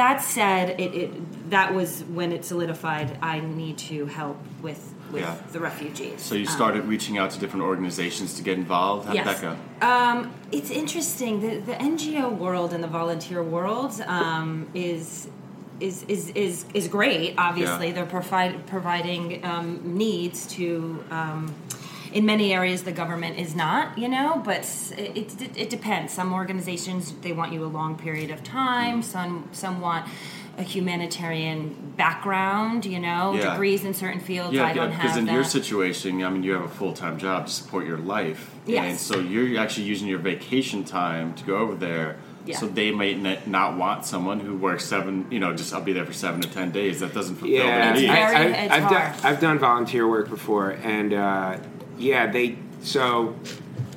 that said it, it that was when it solidified i need to help with with Yeah. the refugees So you Um, started reaching out to different organizations to get involved. How did that go? Um, it's interesting. The, the NGO world and the volunteer world um, is. Is, is, is, is great. Obviously, Yeah. they're provide, providing um, needs to um, in many areas the government is not, you know, but it, it, it depends. Some organizations they want you a long period of time. Some some want a humanitarian background, you know, Yeah. degrees in certain fields. Yeah, I don't yeah, have because in that. your situation, I mean, you have a full time job to support your life, Yes. and so you're actually using your vacation time to go over there. Yeah. So they might n- not want someone who works seven, you know, just I'll be there for seven to ten days. That doesn't fulfill Yeah, their It's needs. I, very- I, it's I've done hard. I've done volunteer work before, and uh, yeah, they so.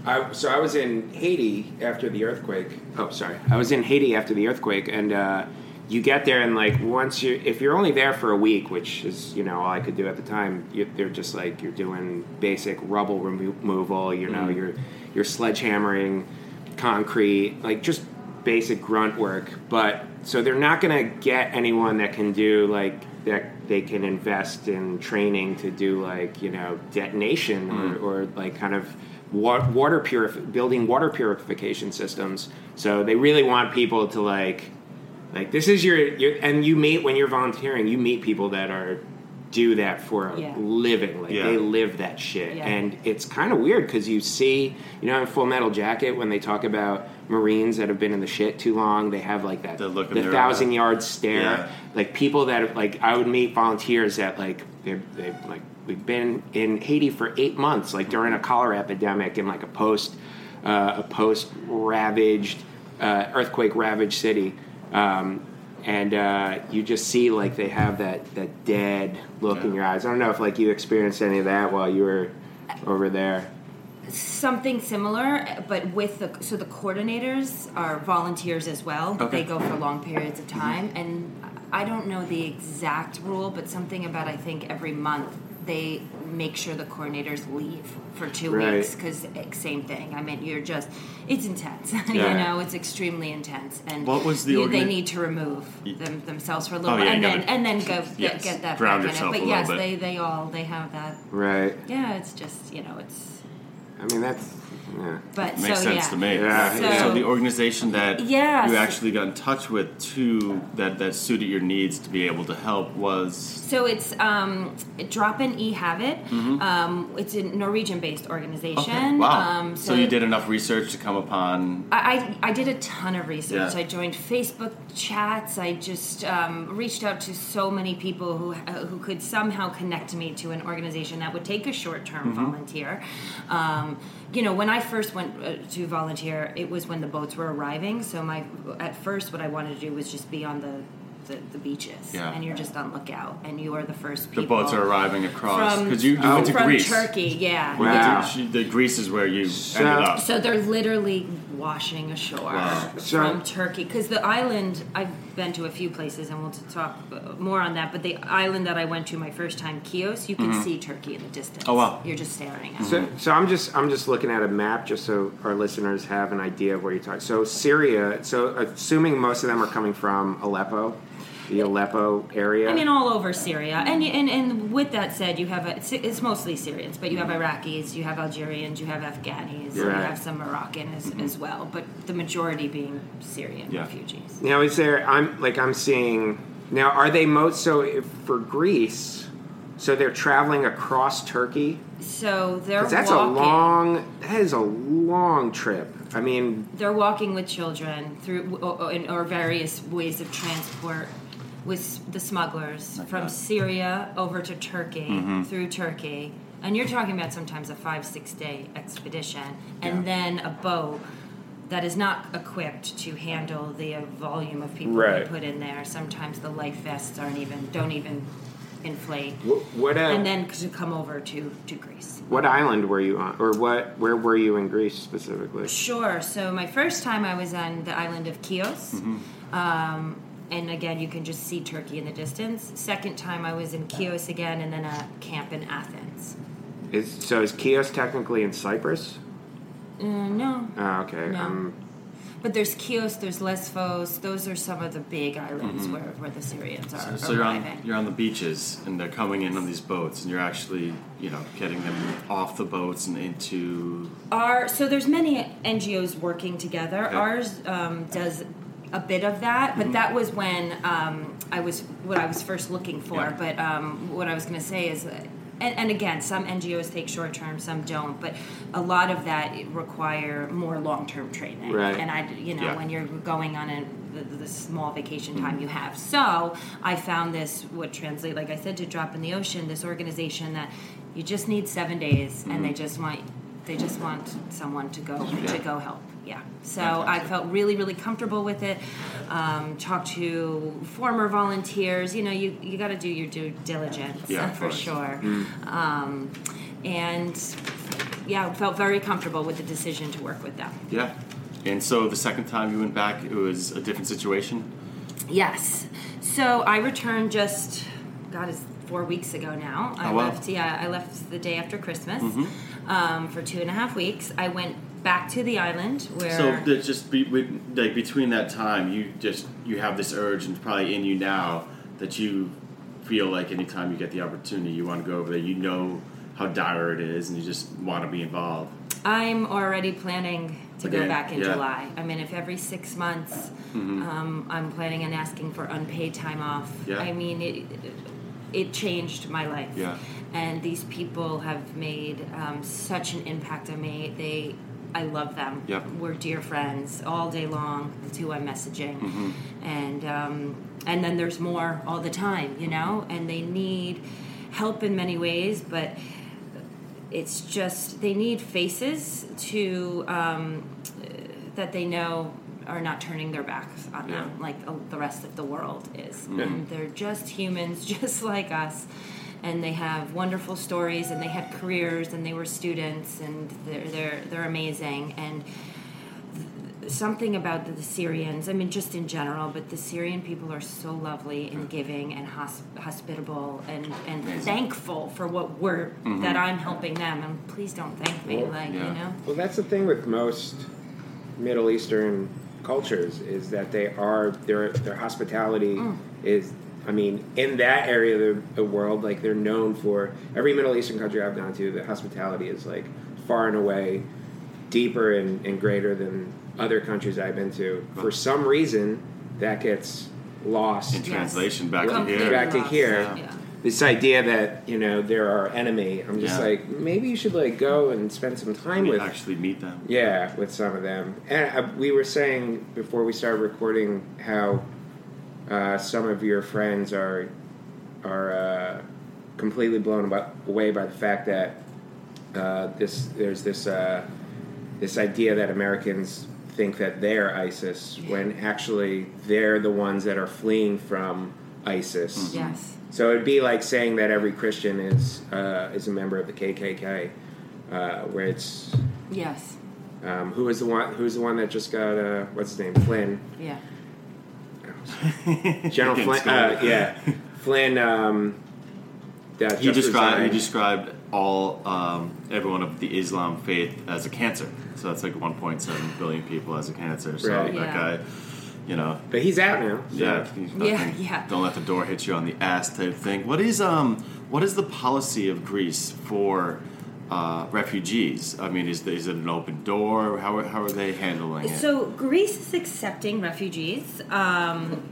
I, so I was in Haiti after the earthquake. Oh, sorry, I was in Haiti after the earthquake, and uh, you get there, and like once you, if you're only there for a week, which is you know all I could do at the time, you, they're just like you're doing basic rubble remo- removal. You know, you're you're sledgehammering concrete, like just basic grunt work. But so they're not going to get anyone that can do like that. They can invest in training to do like you know detonation or, mm. or like kind of wa- water purif- building water purification systems. So they really want people to like like this is your, your and you meet when you're volunteering. You meet people that are do that for a Yeah. living. Like Yeah. they live that shit, Yeah. and it's kind of weird because you see, you know, in Full Metal Jacket when they talk about Marines that have been in the shit too long, they have like that The the thousand yard stare. Yeah. Like people that like I would meet volunteers that like they they like we've been in Haiti for eight months, like during a cholera epidemic in like a post uh, a post ravaged uh, earthquake ravaged city. Um, and uh, you just see like they have that, that dead look in your eyes. I don't know if like you experienced any of that while you were over there. Something similar, but with the so the coordinators are volunteers as well. Okay. they go for long periods of mm-hmm. time, and I don't know the exact rule, but something about I think every month they make sure the coordinators leave for two Right. weeks because eh, same thing. I mean, you're just it's intense. you know, it's extremely intense, and What was the you, they need to remove them, themselves for a little, Oh, yeah, and then and then go get, yes, get that ground back in it. But yes, bit. they they all they have that. Right. Yeah, it's just you know it's. I mean, that's. Yeah. But Makes so sense yeah. to me. Yeah. So, So- the organization that Yes. you actually got in touch with to that that suited your needs to be able to help was So it's um, Drop in E Habit. Um, it's a Norwegian-based organization. Mm-hmm. okay. Wow. Um, so, you did enough research to come upon I, I I did a ton of research. Yeah. I joined Facebook chats. I just um, reached out to so many people who uh, who could somehow connect me to an organization that would take a short term Mm-hmm. volunteer. Um, you know, when I first went uh, to volunteer, it was when the boats were arriving. So my at first, what I wanted to do was just be on the the, the beaches, Yeah. and you're just on lookout, and you are the first the boats are arriving across from because you, you went to from Greece. Turkey, yeah. You went to- Wow. she- the Greece is where you So- ended up. So they're literally washing ashore Wow. So- from Turkey because the island. I've been to a few places, and we'll talk uh, more on that. But the island that I went to my first time, Chios, you can see Turkey in the distance. Mm-hmm. Oh, wow. You're just staring at. it. So, so I'm just I'm just looking at a map just so our listeners have an idea of where you're talking. So Syria. So assuming most of them are coming from Aleppo, the Aleppo area. I mean, all over Syria, and and and with that said, you have a, it's, it's mostly Syrians, but you have Iraqis, you have Algerians, you have Afghanis, you have some Moroccan as, as well, but the majority being Syrian Yeah. refugees. Now, is there? I'm like I'm seeing. Now, are they most so for Greece? So they're traveling across Turkey. So they're that's walking. a long. That is a long trip. I mean, they're walking with children through or, or various ways of transport with the smugglers from that. Syria over to Turkey Mm-hmm. through Turkey, and you're talking about sometimes a five six day expedition, and Yeah. then a boat that is not equipped to handle the uh, volume of people Right. they put in there. Sometimes the life vests aren't even don't even inflate, wh- what uh, and then to come over to to Greece. what island were you on, or what? Where were you in Greece specifically? Sure. So my first time I was on the island of Chios. Um, and again, you can just see Turkey in the distance. Second time I was in Chios again, and then a camp in Athens. Is so is Chios technically in Cyprus? Uh, no, Oh, okay. No. Um, but there's Chios, there's Lesbos. Those are some of the big islands where, where the Syrians are Mm-hmm. So you're on you're on the beaches and they're coming in on these boats and you're actually you know getting them off the boats and into Our so there's many NGOs working together. Okay. Ours um, does a bit of that, Mm-hmm. but that was when um, I was what I was first looking for. Yeah. But um, what I was going to say is, and, and again, some NGOs take short term, some don't, but a lot of that require more long term training. Right. And I, you know, Yeah. when you're going on a the, the small vacation Mm-hmm. time you have. So I found this would translate, like I said, to drop in the ocean. This organization that you just need seven days, and they just want they just want someone to go to Mm-hmm. Go help. Yeah. So I felt really really comfortable with it. Um, talked to former volunteers. You know, you you got to do your due diligence Yeah, for course. sure. Mm. Um, and yeah, felt very comfortable with the decision to work with them. Yeah. And so the second time you went back, it was a different situation. Yes. So I returned just, God, it's four weeks ago now. I Oh, wow. Mm-hmm. left, yeah, I left the day after Christmas um, for two and a half weeks. I went back to the island where. So there's just be, with, like between that time, you just you have this urge, and it's probably in you now that you feel like anytime you get the opportunity, you want to go over there. You know how dire it is, and you just want to be involved. I'm already planning to go back in yeah. July. I mean, if every six months um, I'm planning on asking for unpaid time off, Yeah. I mean, it, it changed my life. Yeah. And these people have made um, such an impact on me. They, I love them. Yep. We're dear friends all day long. That's who I'm messaging. And um, and then there's more all the time, you know. And they need help in many ways, but it's just they need faces to um, that they know are not turning their backs on them like uh, the rest of the world is. And they're just humans, just like us. And they have wonderful stories, and they had careers, and they were students, and they're they're they're amazing. And something about the, the Syrians, I mean, just in general, but the Syrian people are so lovely and giving and hosp- hospitable and, and Amazing. thankful for what we're, that I'm helping them. And please don't thank me, Well, like, yeah. you know? Well, that's the thing with most Middle Eastern cultures is that they are their their hospitality Mm. is. I mean, in that area of the, the world, like they're known for every Middle Eastern country I've gone to, the hospitality is like far and away deeper and, and greater than other countries I've been to. For some reason, that gets lost. In translation, back to here. Back to here. Yeah. this idea that you know they're our enemy. I'm just Yeah. like maybe you should like go and spend some time You with actually meet them. yeah with some of them. And uh, we were saying before we started recording how uh, some of your friends are are uh, completely blown away by the fact that uh, this there's this uh, this idea that Americans think that they're ISIS when actually they're the ones that are fleeing from ISIS. Yes. So it'd be like saying that every Christian is uh, is a member of the KKK, uh, where it's Yes. um, who is the one who's the one that just got uh, what's his name Flynn Yeah. General Flynn uh, yeah Flynn um, that He described he described all um, everyone of the Islam faith as a cancer. So that's like 1.7 billion people as a cancer. So Right. that Yeah. guy, you know, but he's out now. so- yeah, he's Yeah, yeah. Don't let the door hit you on the ass type thing. What is um what is the policy of Greece for uh, refugees? I mean, is is it an open door? How are, how are they handling it? So Greece is accepting refugees. Um,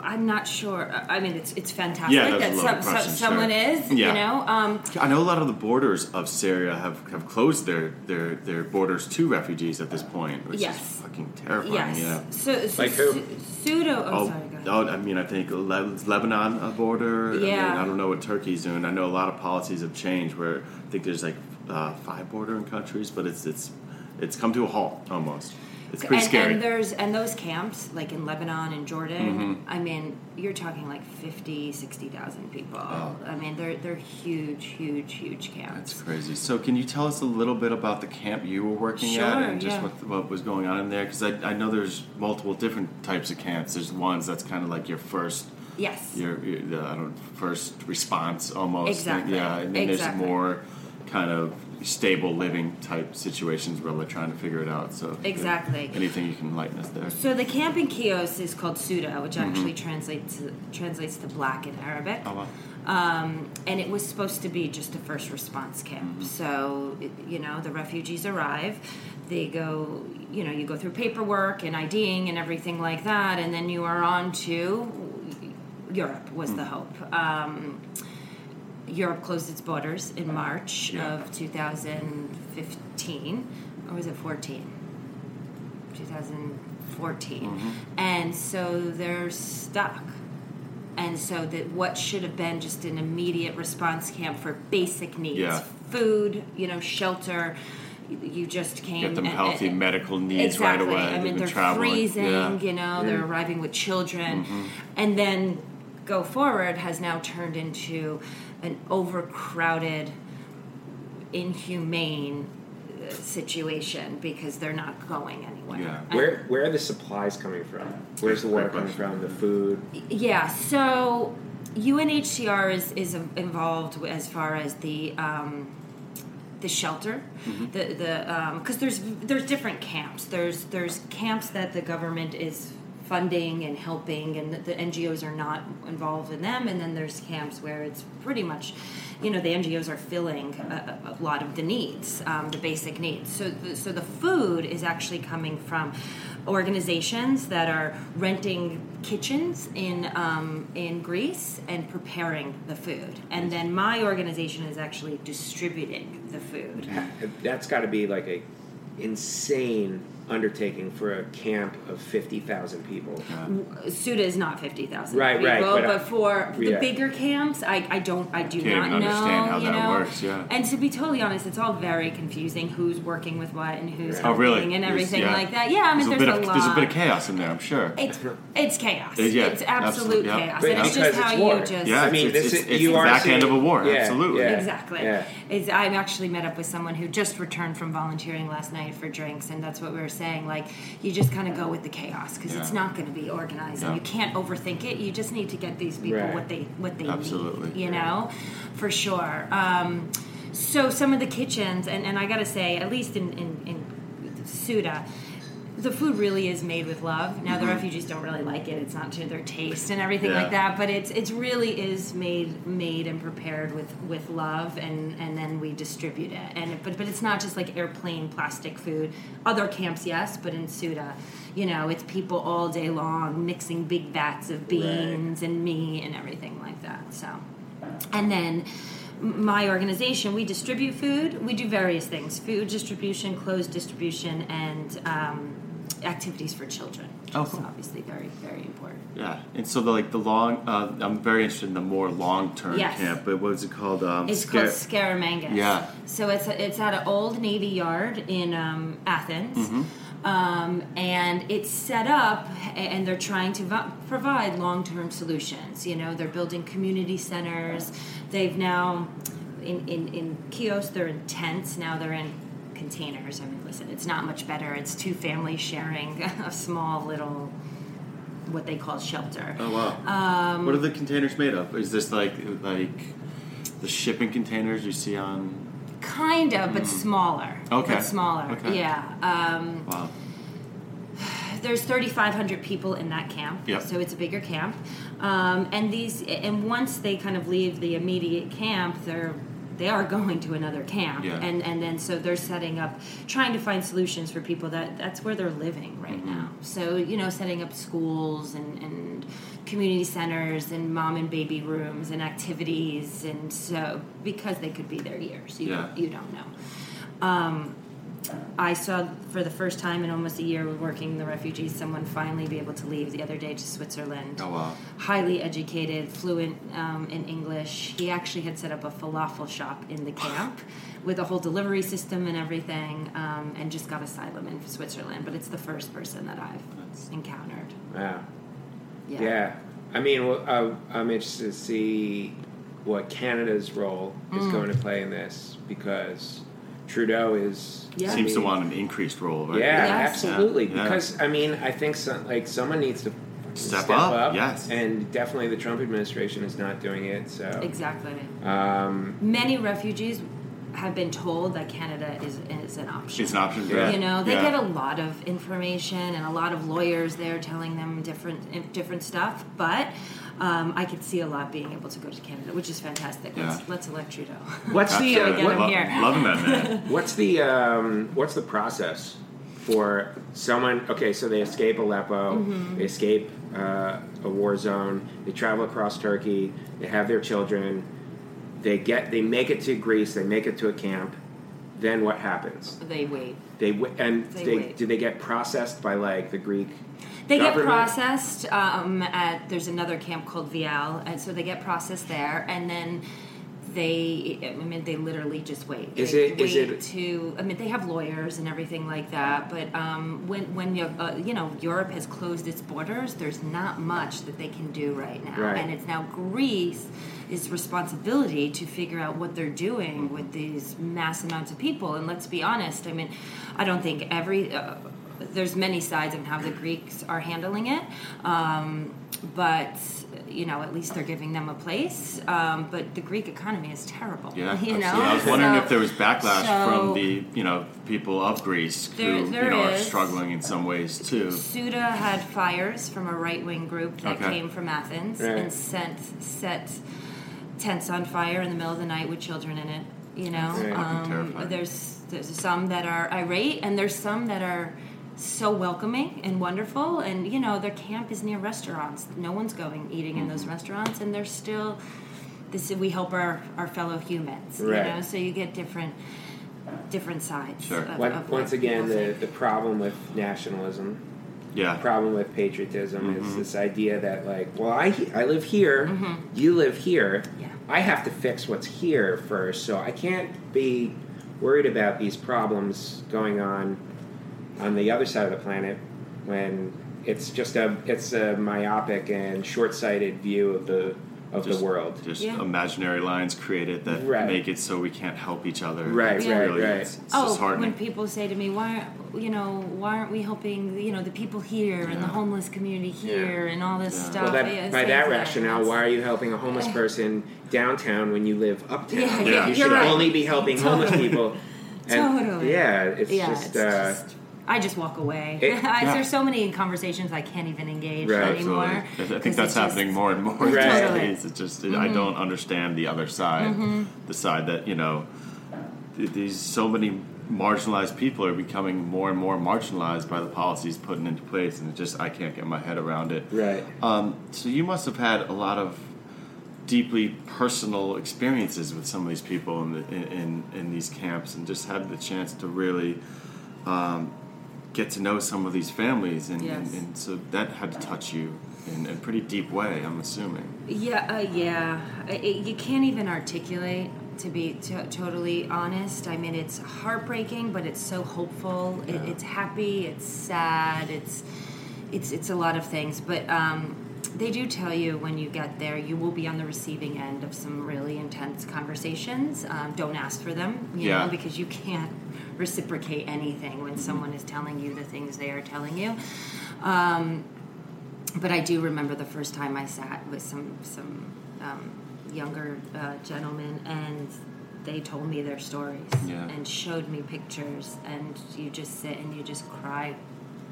I'm not sure. I mean, it's it's fantastic Yeah, that some, some, someone sure. is. Yeah. You know. Um, I know a lot of the borders of Syria have, have closed their, their, their borders to refugees at this point, which Yes. is fucking terrifying. yes. Yeah. So, so Like who? su- pseudo. Oh, Oh, sorry. Oh, I mean, I think Le- Lebanon a border. I, mean, I don't know what Turkey's doing. I know a lot of policies have changed. Where I think there's like uh, five bordering countries, but it's it's it's come to a halt almost. It's pretty and, scary. and there's and those camps like in Lebanon and Jordan. Mm-hmm. I mean, you're talking like 50, 60,000 people. Oh. I mean, they're they're huge, huge, huge camps. That's crazy. So, can you tell us a little bit about the camp you were working at and just yeah. what, what was going on in there? Because I, I know there's multiple different types of camps. There's ones that's kind of like your first, yes. your, your I don't first response almost. Exactly, Yeah, and then exactly. there's more kind of stable living type situations where they're trying to figure it out. So, Exactly. Anything you can enlighten us there. So the camping Chios is called Suda, which Mm-hmm. actually translates to, translates to black in Arabic. Oh, wow. Um, and it was supposed to be just a first response camp. Mm-hmm. So, it- you know, the refugees arrive, they go, you know, you go through paperwork and IDing and everything like that, and then you are on to Europe, was Mm. the hope. Um, Europe closed its borders in March Yeah. of 2015, or was it 14? 2014. Mm-hmm. And so they're stuck. And so that what should have been just an immediate response camp for basic needs, Yeah. food, you know, shelter, you- just came Get them healthy and- medical needs exactly. right away. I mean, they're traveling. freezing. Yeah. Mm-hmm. You know, they're arriving with children, and then go forward has now turned into an overcrowded, inhumane uh, situation because they're not going anywhere. Yeah. Where where are the supplies coming from? Where's the water coming from? The food. Yeah, so UNHCR is, is involved as far as the um, the shelter, the the because there's there's different camps. There's there's camps that the government is funding and helping, and the, the NGOs are not involved in them. And then there's camps where it's pretty much, you know, the NGOs are filling a, a lot of the needs, um, the basic needs. So the, so the food is actually coming from organizations that are renting kitchens in um, in Greece and preparing the food, and then my organization is actually distributing the food. That's got to be like a insane undertaking for a camp of fifty thousand people. Suda is not fifty thousand Right, people, right, but, but, uh, for the yeah. bigger camps, I, I don't I do Can't not even know. how you that know? works, yeah. And to be totally honest, it's all very confusing. Who's working with what and who's Oh, helping really? and everything yeah. like that. Yeah, I mean, There's, there's, a bit of lot. there's a bit of chaos in there, I'm sure. It's it's chaos. Uh, yeah, it's absolute absolute- yeah. chaos, But and it's just how it's war. you just Yeah, I mean, it's- this it's- is it's you the are back end of a war, absolutely. Exactly. Yeah. Is I actually met up with someone who just returned from volunteering last night for drinks, and that's what we were saying. Like, you just kind of go with the chaos because it's not going to be organized, Yeah. and you can't overthink it. You just need to get these people Right. what they what they Absolutely. need. You know, for sure. Um, so some of the kitchens, and, and I got to say, at least in in, in Suda. The food really is made with love. Now the refugees don't really like it; it's not to their taste and everything Mm-hmm. Yeah. like that. But it's it's really is made made and prepared with with love, and and then we distribute it. And but but it's not just like airplane plastic food. Other camps, yes, but in Suda, you know, it's people all day long mixing big vats of beans and meat and everything like that. So, and then my organization, we distribute food. We do various things: food distribution, clothes distribution, and um, activities for children. Which Oh, is obviously very very important. Yeah, and so the like the long, uh, I'm very interested in the more long term Yes. camp. But what is it called? Um, It's Scar- called Skaramangas. Yeah. So it's it's at an old Navy yard in um, Athens, Mm-hmm. um, and it's set up, and they're trying to vo- provide long term solutions. You know, they're building community centers. They've now in in in Chios they're in tents. Now they're in containers. I mean, listen, it's not much better. It's two families sharing a small little what they call shelter. Oh wow! Um, what are the containers made of? Is this like like the shipping containers you see on? Kind of, but smaller. Mm. Okay. But smaller. Okay. Yeah. Um, Wow. there's 3,500 people in that camp. Yep. So it's a bigger camp. Um, and these, and once they kind of leave the immediate camp, they're they are going to another camp, Yeah. and and then so they're setting up, trying to find solutions for people that that's where they're living right Mm-hmm. now. So you know, setting up schools and and community centers and mom and baby rooms and activities, and so because they could be there years, you Yeah. don't, you don't know. Um, I saw for the first time in almost a year working the refugees, someone finally be able to leave the other day to Switzerland. Oh wow. Highly educated, fluent um, in English. He actually had set up a falafel shop in the camp with a whole delivery system and everything, um, and just got asylum in Switzerland. But it's the first person that I've That's- encountered. Wow. Yeah. Yeah. I mean, well, uh, I'm interested to see what Canada's role Mm. is going to play in this because Trudeau is Yeah. Seems to I mean, want an increased role, right? Yeah, Yes. absolutely. Yeah, yeah. Because I mean, I think some, like someone needs to Step up, yes. and definitely the Trump administration is not doing it. So, Exactly. um, Many refugees have been told that Canada is, is an option. It's an option. Yeah. Yeah. You know, they Yeah. get a lot of information and a lot of lawyers there telling them different different stuff. But um, I could see a lot being able to go to Canada, which is fantastic. Let's, Yeah. let's elect Trudeau. what's the uh, get what, him Lo- here. Loving that man. what's the um, what's the process for someone? Okay, so they escape Aleppo, Mm-hmm. they escape uh, a war zone, they travel across Turkey, they have their children. They get they make it to Greece, they make it to a camp. Then what happens? They wait. They w- and They they, do they get processed by like the Greek? They get processed um, at there's another camp called Vial, and so they get processed there, and then they I mean they literally just wait. Is they it- is wait it- to I mean they have lawyers and everything like that, but um, when when you uh, you know Europe has closed its borders, there's not much that they can do right now, Right. and it's now Greece. Is responsibility to figure out what they're doing with these mass amounts of people, and let's be honest. I mean, I don't think every uh, there's many sides of how the Greeks are handling it, um, but you know at least they're giving them a place. Um, but the Greek economy is terrible. Yeah, you know. I was wondering So- if there was backlash so- from the you know people of Greece There- who there you know are struggling in some ways too. Suda had fires from a right wing group that Okay. came from Athens Right. and sent set tents on fire in the middle of the night with children in it. You know, Right. Um, there's there's some that are irate and there's some that are so welcoming and wonderful and you know their camp is near restaurants. No one's going eating in Mm-hmm. those restaurants and they're still this we help our, our fellow humans. Right. You know, so you get different different sides. Sure. Of, One- of once again, the, think. the problem with nationalism, Yeah, the problem with patriotism Mm-hmm. is this idea that like, well, I I live here, you live here. Mm-hmm. Yeah. I have to fix what's here first, so I can't be worried about these problems going on on the other side of the planet when it's just a it's a myopic and short-sighted view of the of Just- the world. just Yeah. imaginary lines created that Right. make it so we can't help each other. Right, It's right, really, right. It's, it's oh, when people say to me, "Why, aren't- you know, why aren't we helping, you know, the people here and the homeless community here and all this Yeah. stuff?" Well, that, Yeah, by that rationale, that's- why are you helping a homeless person downtown when you live uptown? Yeah, yeah, you you're should right. only be helping homeless people. And, Totally. Yeah, it's yeah, just. it's uh, just- I just walk away. It- Yeah. There's so many conversations I can't even engage Right. Absolutely. anymore. I th- I 'cause think that's happening just- more and more Right. Totally. It's just I Mm-hmm. don't understand the other side, the side that you know these so many marginalized people are becoming more and more marginalized by the policies put into place, and it just I can't get my head around it. right. Um, so you must have had a lot of deeply personal experiences with some of these people in, the, in, in these camps, and just had the chance to really um, get to know some of these families, and, Yes. and, and so that had to touch you in a pretty deep way. I'm assuming. Yeah, uh, yeah. It, you can't even articulate. To be to totally honest, I mean it's heartbreaking, but it's so hopeful. It, it's happy. It's sad. It's it's it's a lot of things. But um, they do tell you when you get there, you will be on the receiving end of some really intense conversations. Um, don't ask for them, you Yeah. know, because you can't reciprocate anything when someone is telling you the things they are telling you. Um, but I do remember the first time I sat with some some um, younger uh, gentlemen, and they told me their stories Yeah. and showed me pictures, and you just sit and you just cry,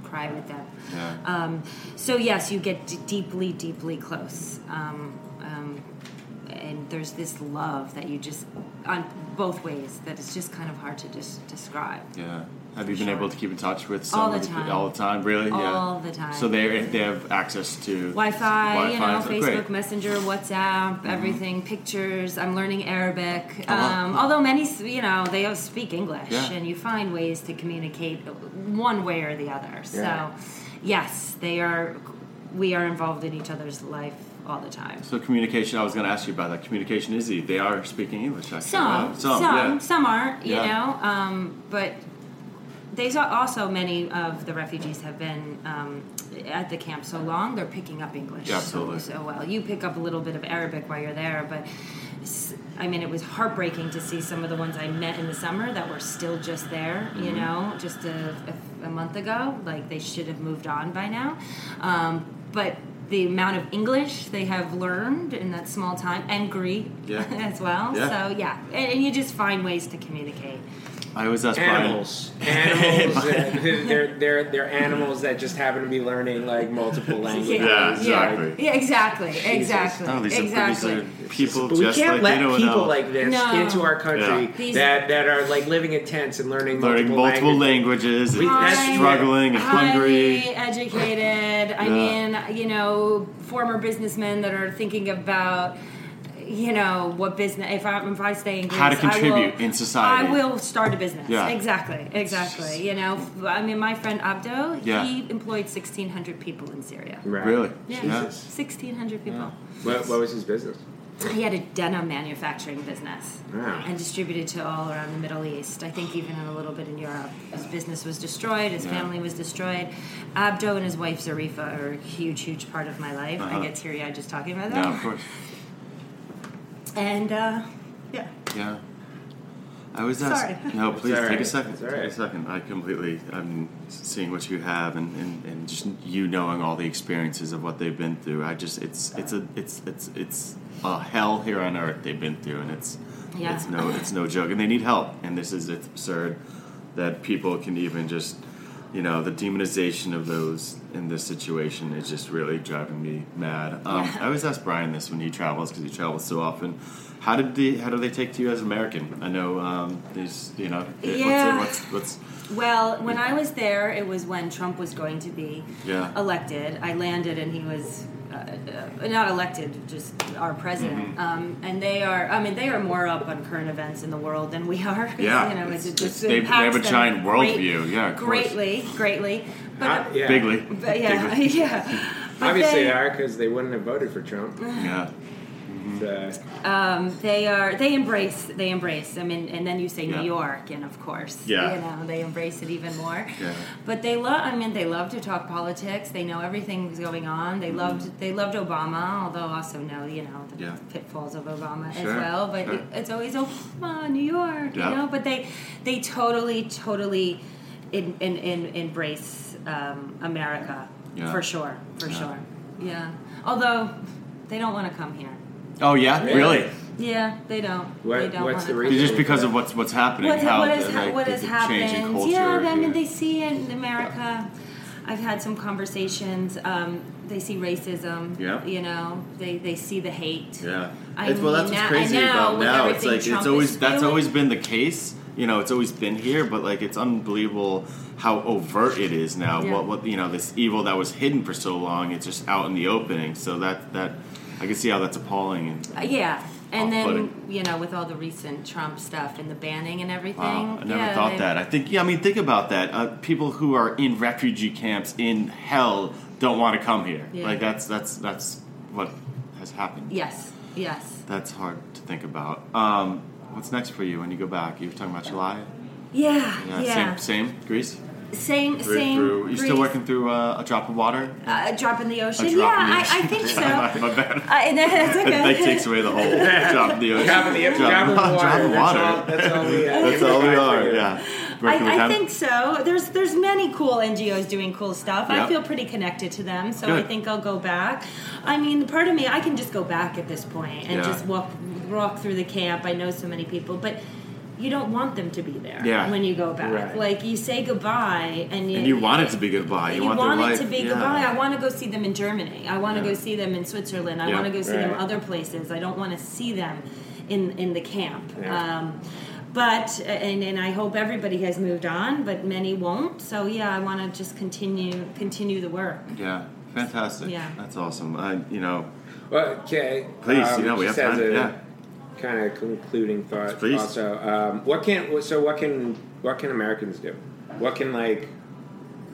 cry with them. Yeah. Um, so yes, you get d- deeply, deeply close. Um, um, and there's this love that you just on both ways that it's just kind of hard to just describe. Yeah. Have you been Sure. able to keep in touch with some All the time. all the time? Really? yeah. All the time. So they they have access to Wi-Fi, you know, so Facebook great. Mm-hmm. Messenger, WhatsApp, everything, pictures. I'm learning Arabic. Oh, wow. Um, although many, you know, they all speak English, Yeah. and you find ways to communicate one way or the other. So, yes, they are. We are involved in each other's life all the time. So communication. I was going to ask you about that. Communication is easy. They are speaking English. Actually. Some, Wow. some, yeah. some, aren't, you Yeah. know. Um, but there's al- also many of the refugees have been um, at the camp so long they're picking up English Yeah, so, absolutely. so well. You pick up a little bit of Arabic while you're there, but I mean, it was heartbreaking to see some of the ones I met in the summer that were still just there. You Mm-hmm. know, just a, a, a month ago, like they should have moved on by now. Um, but the amount of English they have learned in that small time, and Greek Yeah. as well. Yeah. So yeah, and, and you just find ways to communicate. I always ask Brian. Animals, animals. they're they're they're animals that just happen to be learning like multiple languages. Yeah, exactly. Yeah, exactly, exactly, Oh, these exactly. are, these are people But we just can't like let people else. like this No. into our country Yeah. That, that are like living in tents and learning learning multiple, multiple languages. languages, We- and that's- struggling and hungry. Highly educated. I Yeah. mean, you know, former businessmen that are thinking about, you know what business if I if I stay in Greece, How to I will- contribute in society. I will start a business. Yeah. Exactly, exactly. You know, I mean, my friend Abdo, Yeah. he employed sixteen hundred people in Syria. Right. Really? Yeah, Yeah. sixteen hundred people. What, what was his business? He had a denim manufacturing business Wow. and distributed to all around the Middle East. I think even a little bit in Europe. His business was destroyed. His Yeah. family was destroyed. Abdo and his wife Zarifa are a huge, huge part of my life. Uh-huh. I get teary eyed just talking about that. Yeah, of course. And uh, yeah, Yeah. I was Sorry. No, please all take a second. It's all Take a second. I completely. I'm seeing what you have, and, and, and just you knowing all the experiences of what they've been through. I just it's it's a it's it's it's a hell here on earth they've been through, and it's Yeah. it's no it's no joke, and they need help. And this is absurd that people can even just you know the demonization of those in this situation is just really driving me mad. Um, Yeah. I always ask Brian this when he travels because he travels so often. How did the how do they take to you as American? I know um, these you know it- Yeah. what's, what's what's Well, when I was there, it was when Trump was going to be Yeah. elected. I landed, and he was uh, uh, not elected, just our president. Mm-hmm. Um, and they are, I mean, they are more up on current events in the world than we are. Yeah, you know, it's- it it's- just they- they have a them giant great- worldview. Yeah, of greatly, greatly. But, How- yeah. bigly but yeah, Bigly. yeah. But Obviously, they, they are because they wouldn't have voted for Trump. yeah Uh, um, they are they embrace they embrace i mean and then you say Yeah. new york and of course Yeah. you know they embrace it even more Yeah. but they love i mean they love to talk politics they know everything's going on they loved they loved obama although also know you know the Mm-hmm. Yeah. pitfalls of obama Sure, as well but sure. it, it's always obama new york Yeah. you know but they they totally totally in, in, in, embrace um, america Yeah. for sure for Yeah. sure yeah although they don't want to come here oh yeah Really? really yeah, they don't. What- they don't what's wanna the reason? just because of what's what's happening What, how what has, the, like, what has happened? change in culture yeah, I mean, here. they see in America. I've had some conversations. Um, they see racism. Yeah. You know, they, they see the hate. Yeah. I It's, well, that's mean, what's now- crazy now about now. It's like Trump it's always that's doing- always been the case. You know, it's always been here, but like it's unbelievable how overt it is now. Yeah. What what you know, this evil that was hidden for so long, it's just out in the opening. So that that I can see how that's appalling. And Uh, yeah. And then you know, with all the recent Trump stuff and the banning and everything. wow, I never yeah, thought they- that. I think yeah, I mean, think about that. Uh, people who are in refugee camps in hell don't want to come here. Yeah. Like that's that's that's what has happened. Yes. Yes. That's hard to think about. Um, what's next for you when you go back? You were talking about July. Yeah. Yeah, Yeah. Same, same. Greece. Same. Through, same. through, you still working through uh, a drop of water? Uh, a drop in the A ocean. drop yeah, in the I, I think so. my, my bad. I, that's okay. That, that takes away the whole drop in the ocean. drop in the drop, in water. Drop in That's all, that's all we. Uh, That's all we are. Yeah. I, I think so. There's there's many cool NGOs doing cool stuff. Yep. I feel pretty connected to them, so I think I'll go back. I mean, part of me, I can just go back at this point and Yeah. just walk walk through the camp. I know so many people, but you don't want them to be there Yeah. when you go back. Right. Like you say goodbye, and you, And you want it to be goodbye. You, you want, want, their it life. to be yeah. goodbye. I want to go see them in Germany. I want to Yeah. go see them in Switzerland. I Yeah. want to go see them other places. I don't want to see them in in the camp. Yeah. Um, but and, and I hope everybody has moved on, but many won't. So yeah, I want to just continue continue the work. Yeah. Fantastic. Yeah. That's awesome. I, you know, Well, okay. Please, um, you know, we have time, a yeah. Kind of concluding thought. Please. Also, um, what can so what can what can Americans do? What can like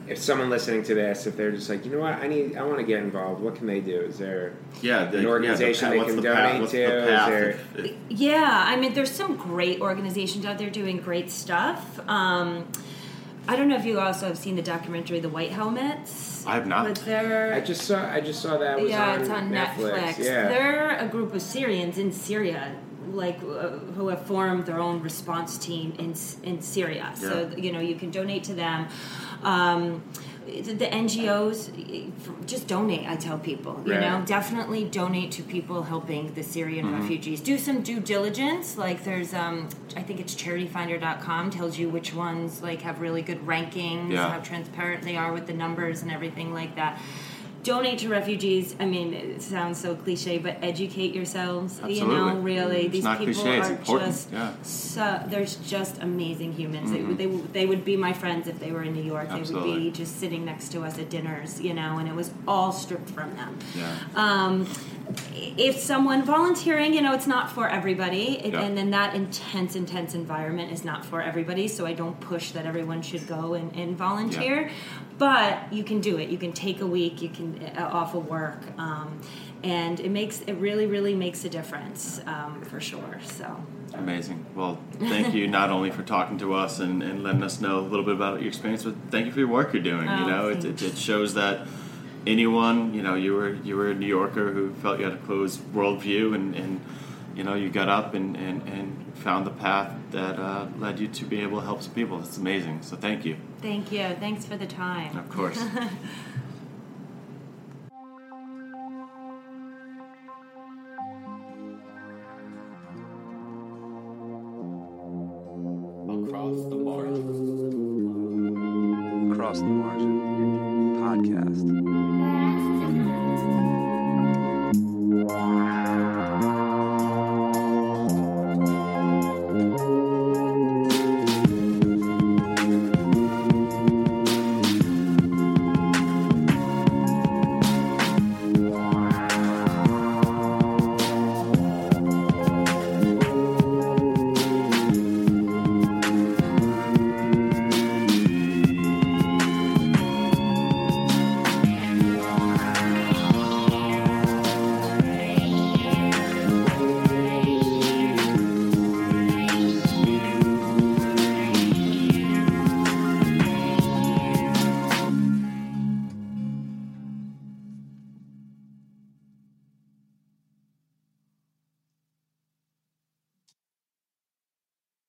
if someone listening to this, if they're just like, you know what, I need, I want to get involved. What can they do? Is there yeah, the, An organization yeah, the, they can the donate what's to? The Is there- if- if- Yeah, I mean, there's some great organizations out there doing great stuff. Um, I don't know if you also have seen the documentary "The White Helmets." I have not. But they're I just saw, I just saw that was yeah, on, it's on Netflix. Netflix. Yeah, They're a group of Syrians in Syria, like uh, who have formed their own response team in in Syria. So you know you can donate to them. Um, the the NGOs just donate. I tell people, you Right. know, definitely donate to people helping the Syrian Mm-hmm. refugees. Do some due diligence. Like there's, um, I think it's CharityFinder.com tells you which ones like have really good rankings, Yeah. how transparent they are with the numbers and everything like that donate to refugees. I mean, it sounds so cliche, but educate yourselves. You know, Absolutely. really, It's these not people cliche, it's are important, just yeah. so. There's just amazing humans. Mm-hmm. They, they they would be my friends if they were in New York. Absolutely. They would be just sitting next to us at dinners. You know, and it was all stripped from them. Yeah. Um, if someone volunteering, you know, it's not for everybody, Yeah. and then that intense, intense environment is not for everybody. So I don't push that everyone should go and, and volunteer, but you can do it. You can take a week, you can uh, off of work, um, and it makes it really, really makes a difference um, for sure. So Amazing. Well, thank you not only for talking to us and, and letting us know a little bit about your experience, but thank you for your work you're doing. Oh, you know, it, it, it shows that anyone, you know, you were you were a New Yorker who felt you had a closed worldview, and, and you know, you got up and, and, and found the path that uh, led you to be able to help some people. It's amazing. So thank you. thank you. Thanks for the time. Of course. Across the margin. Across the margin.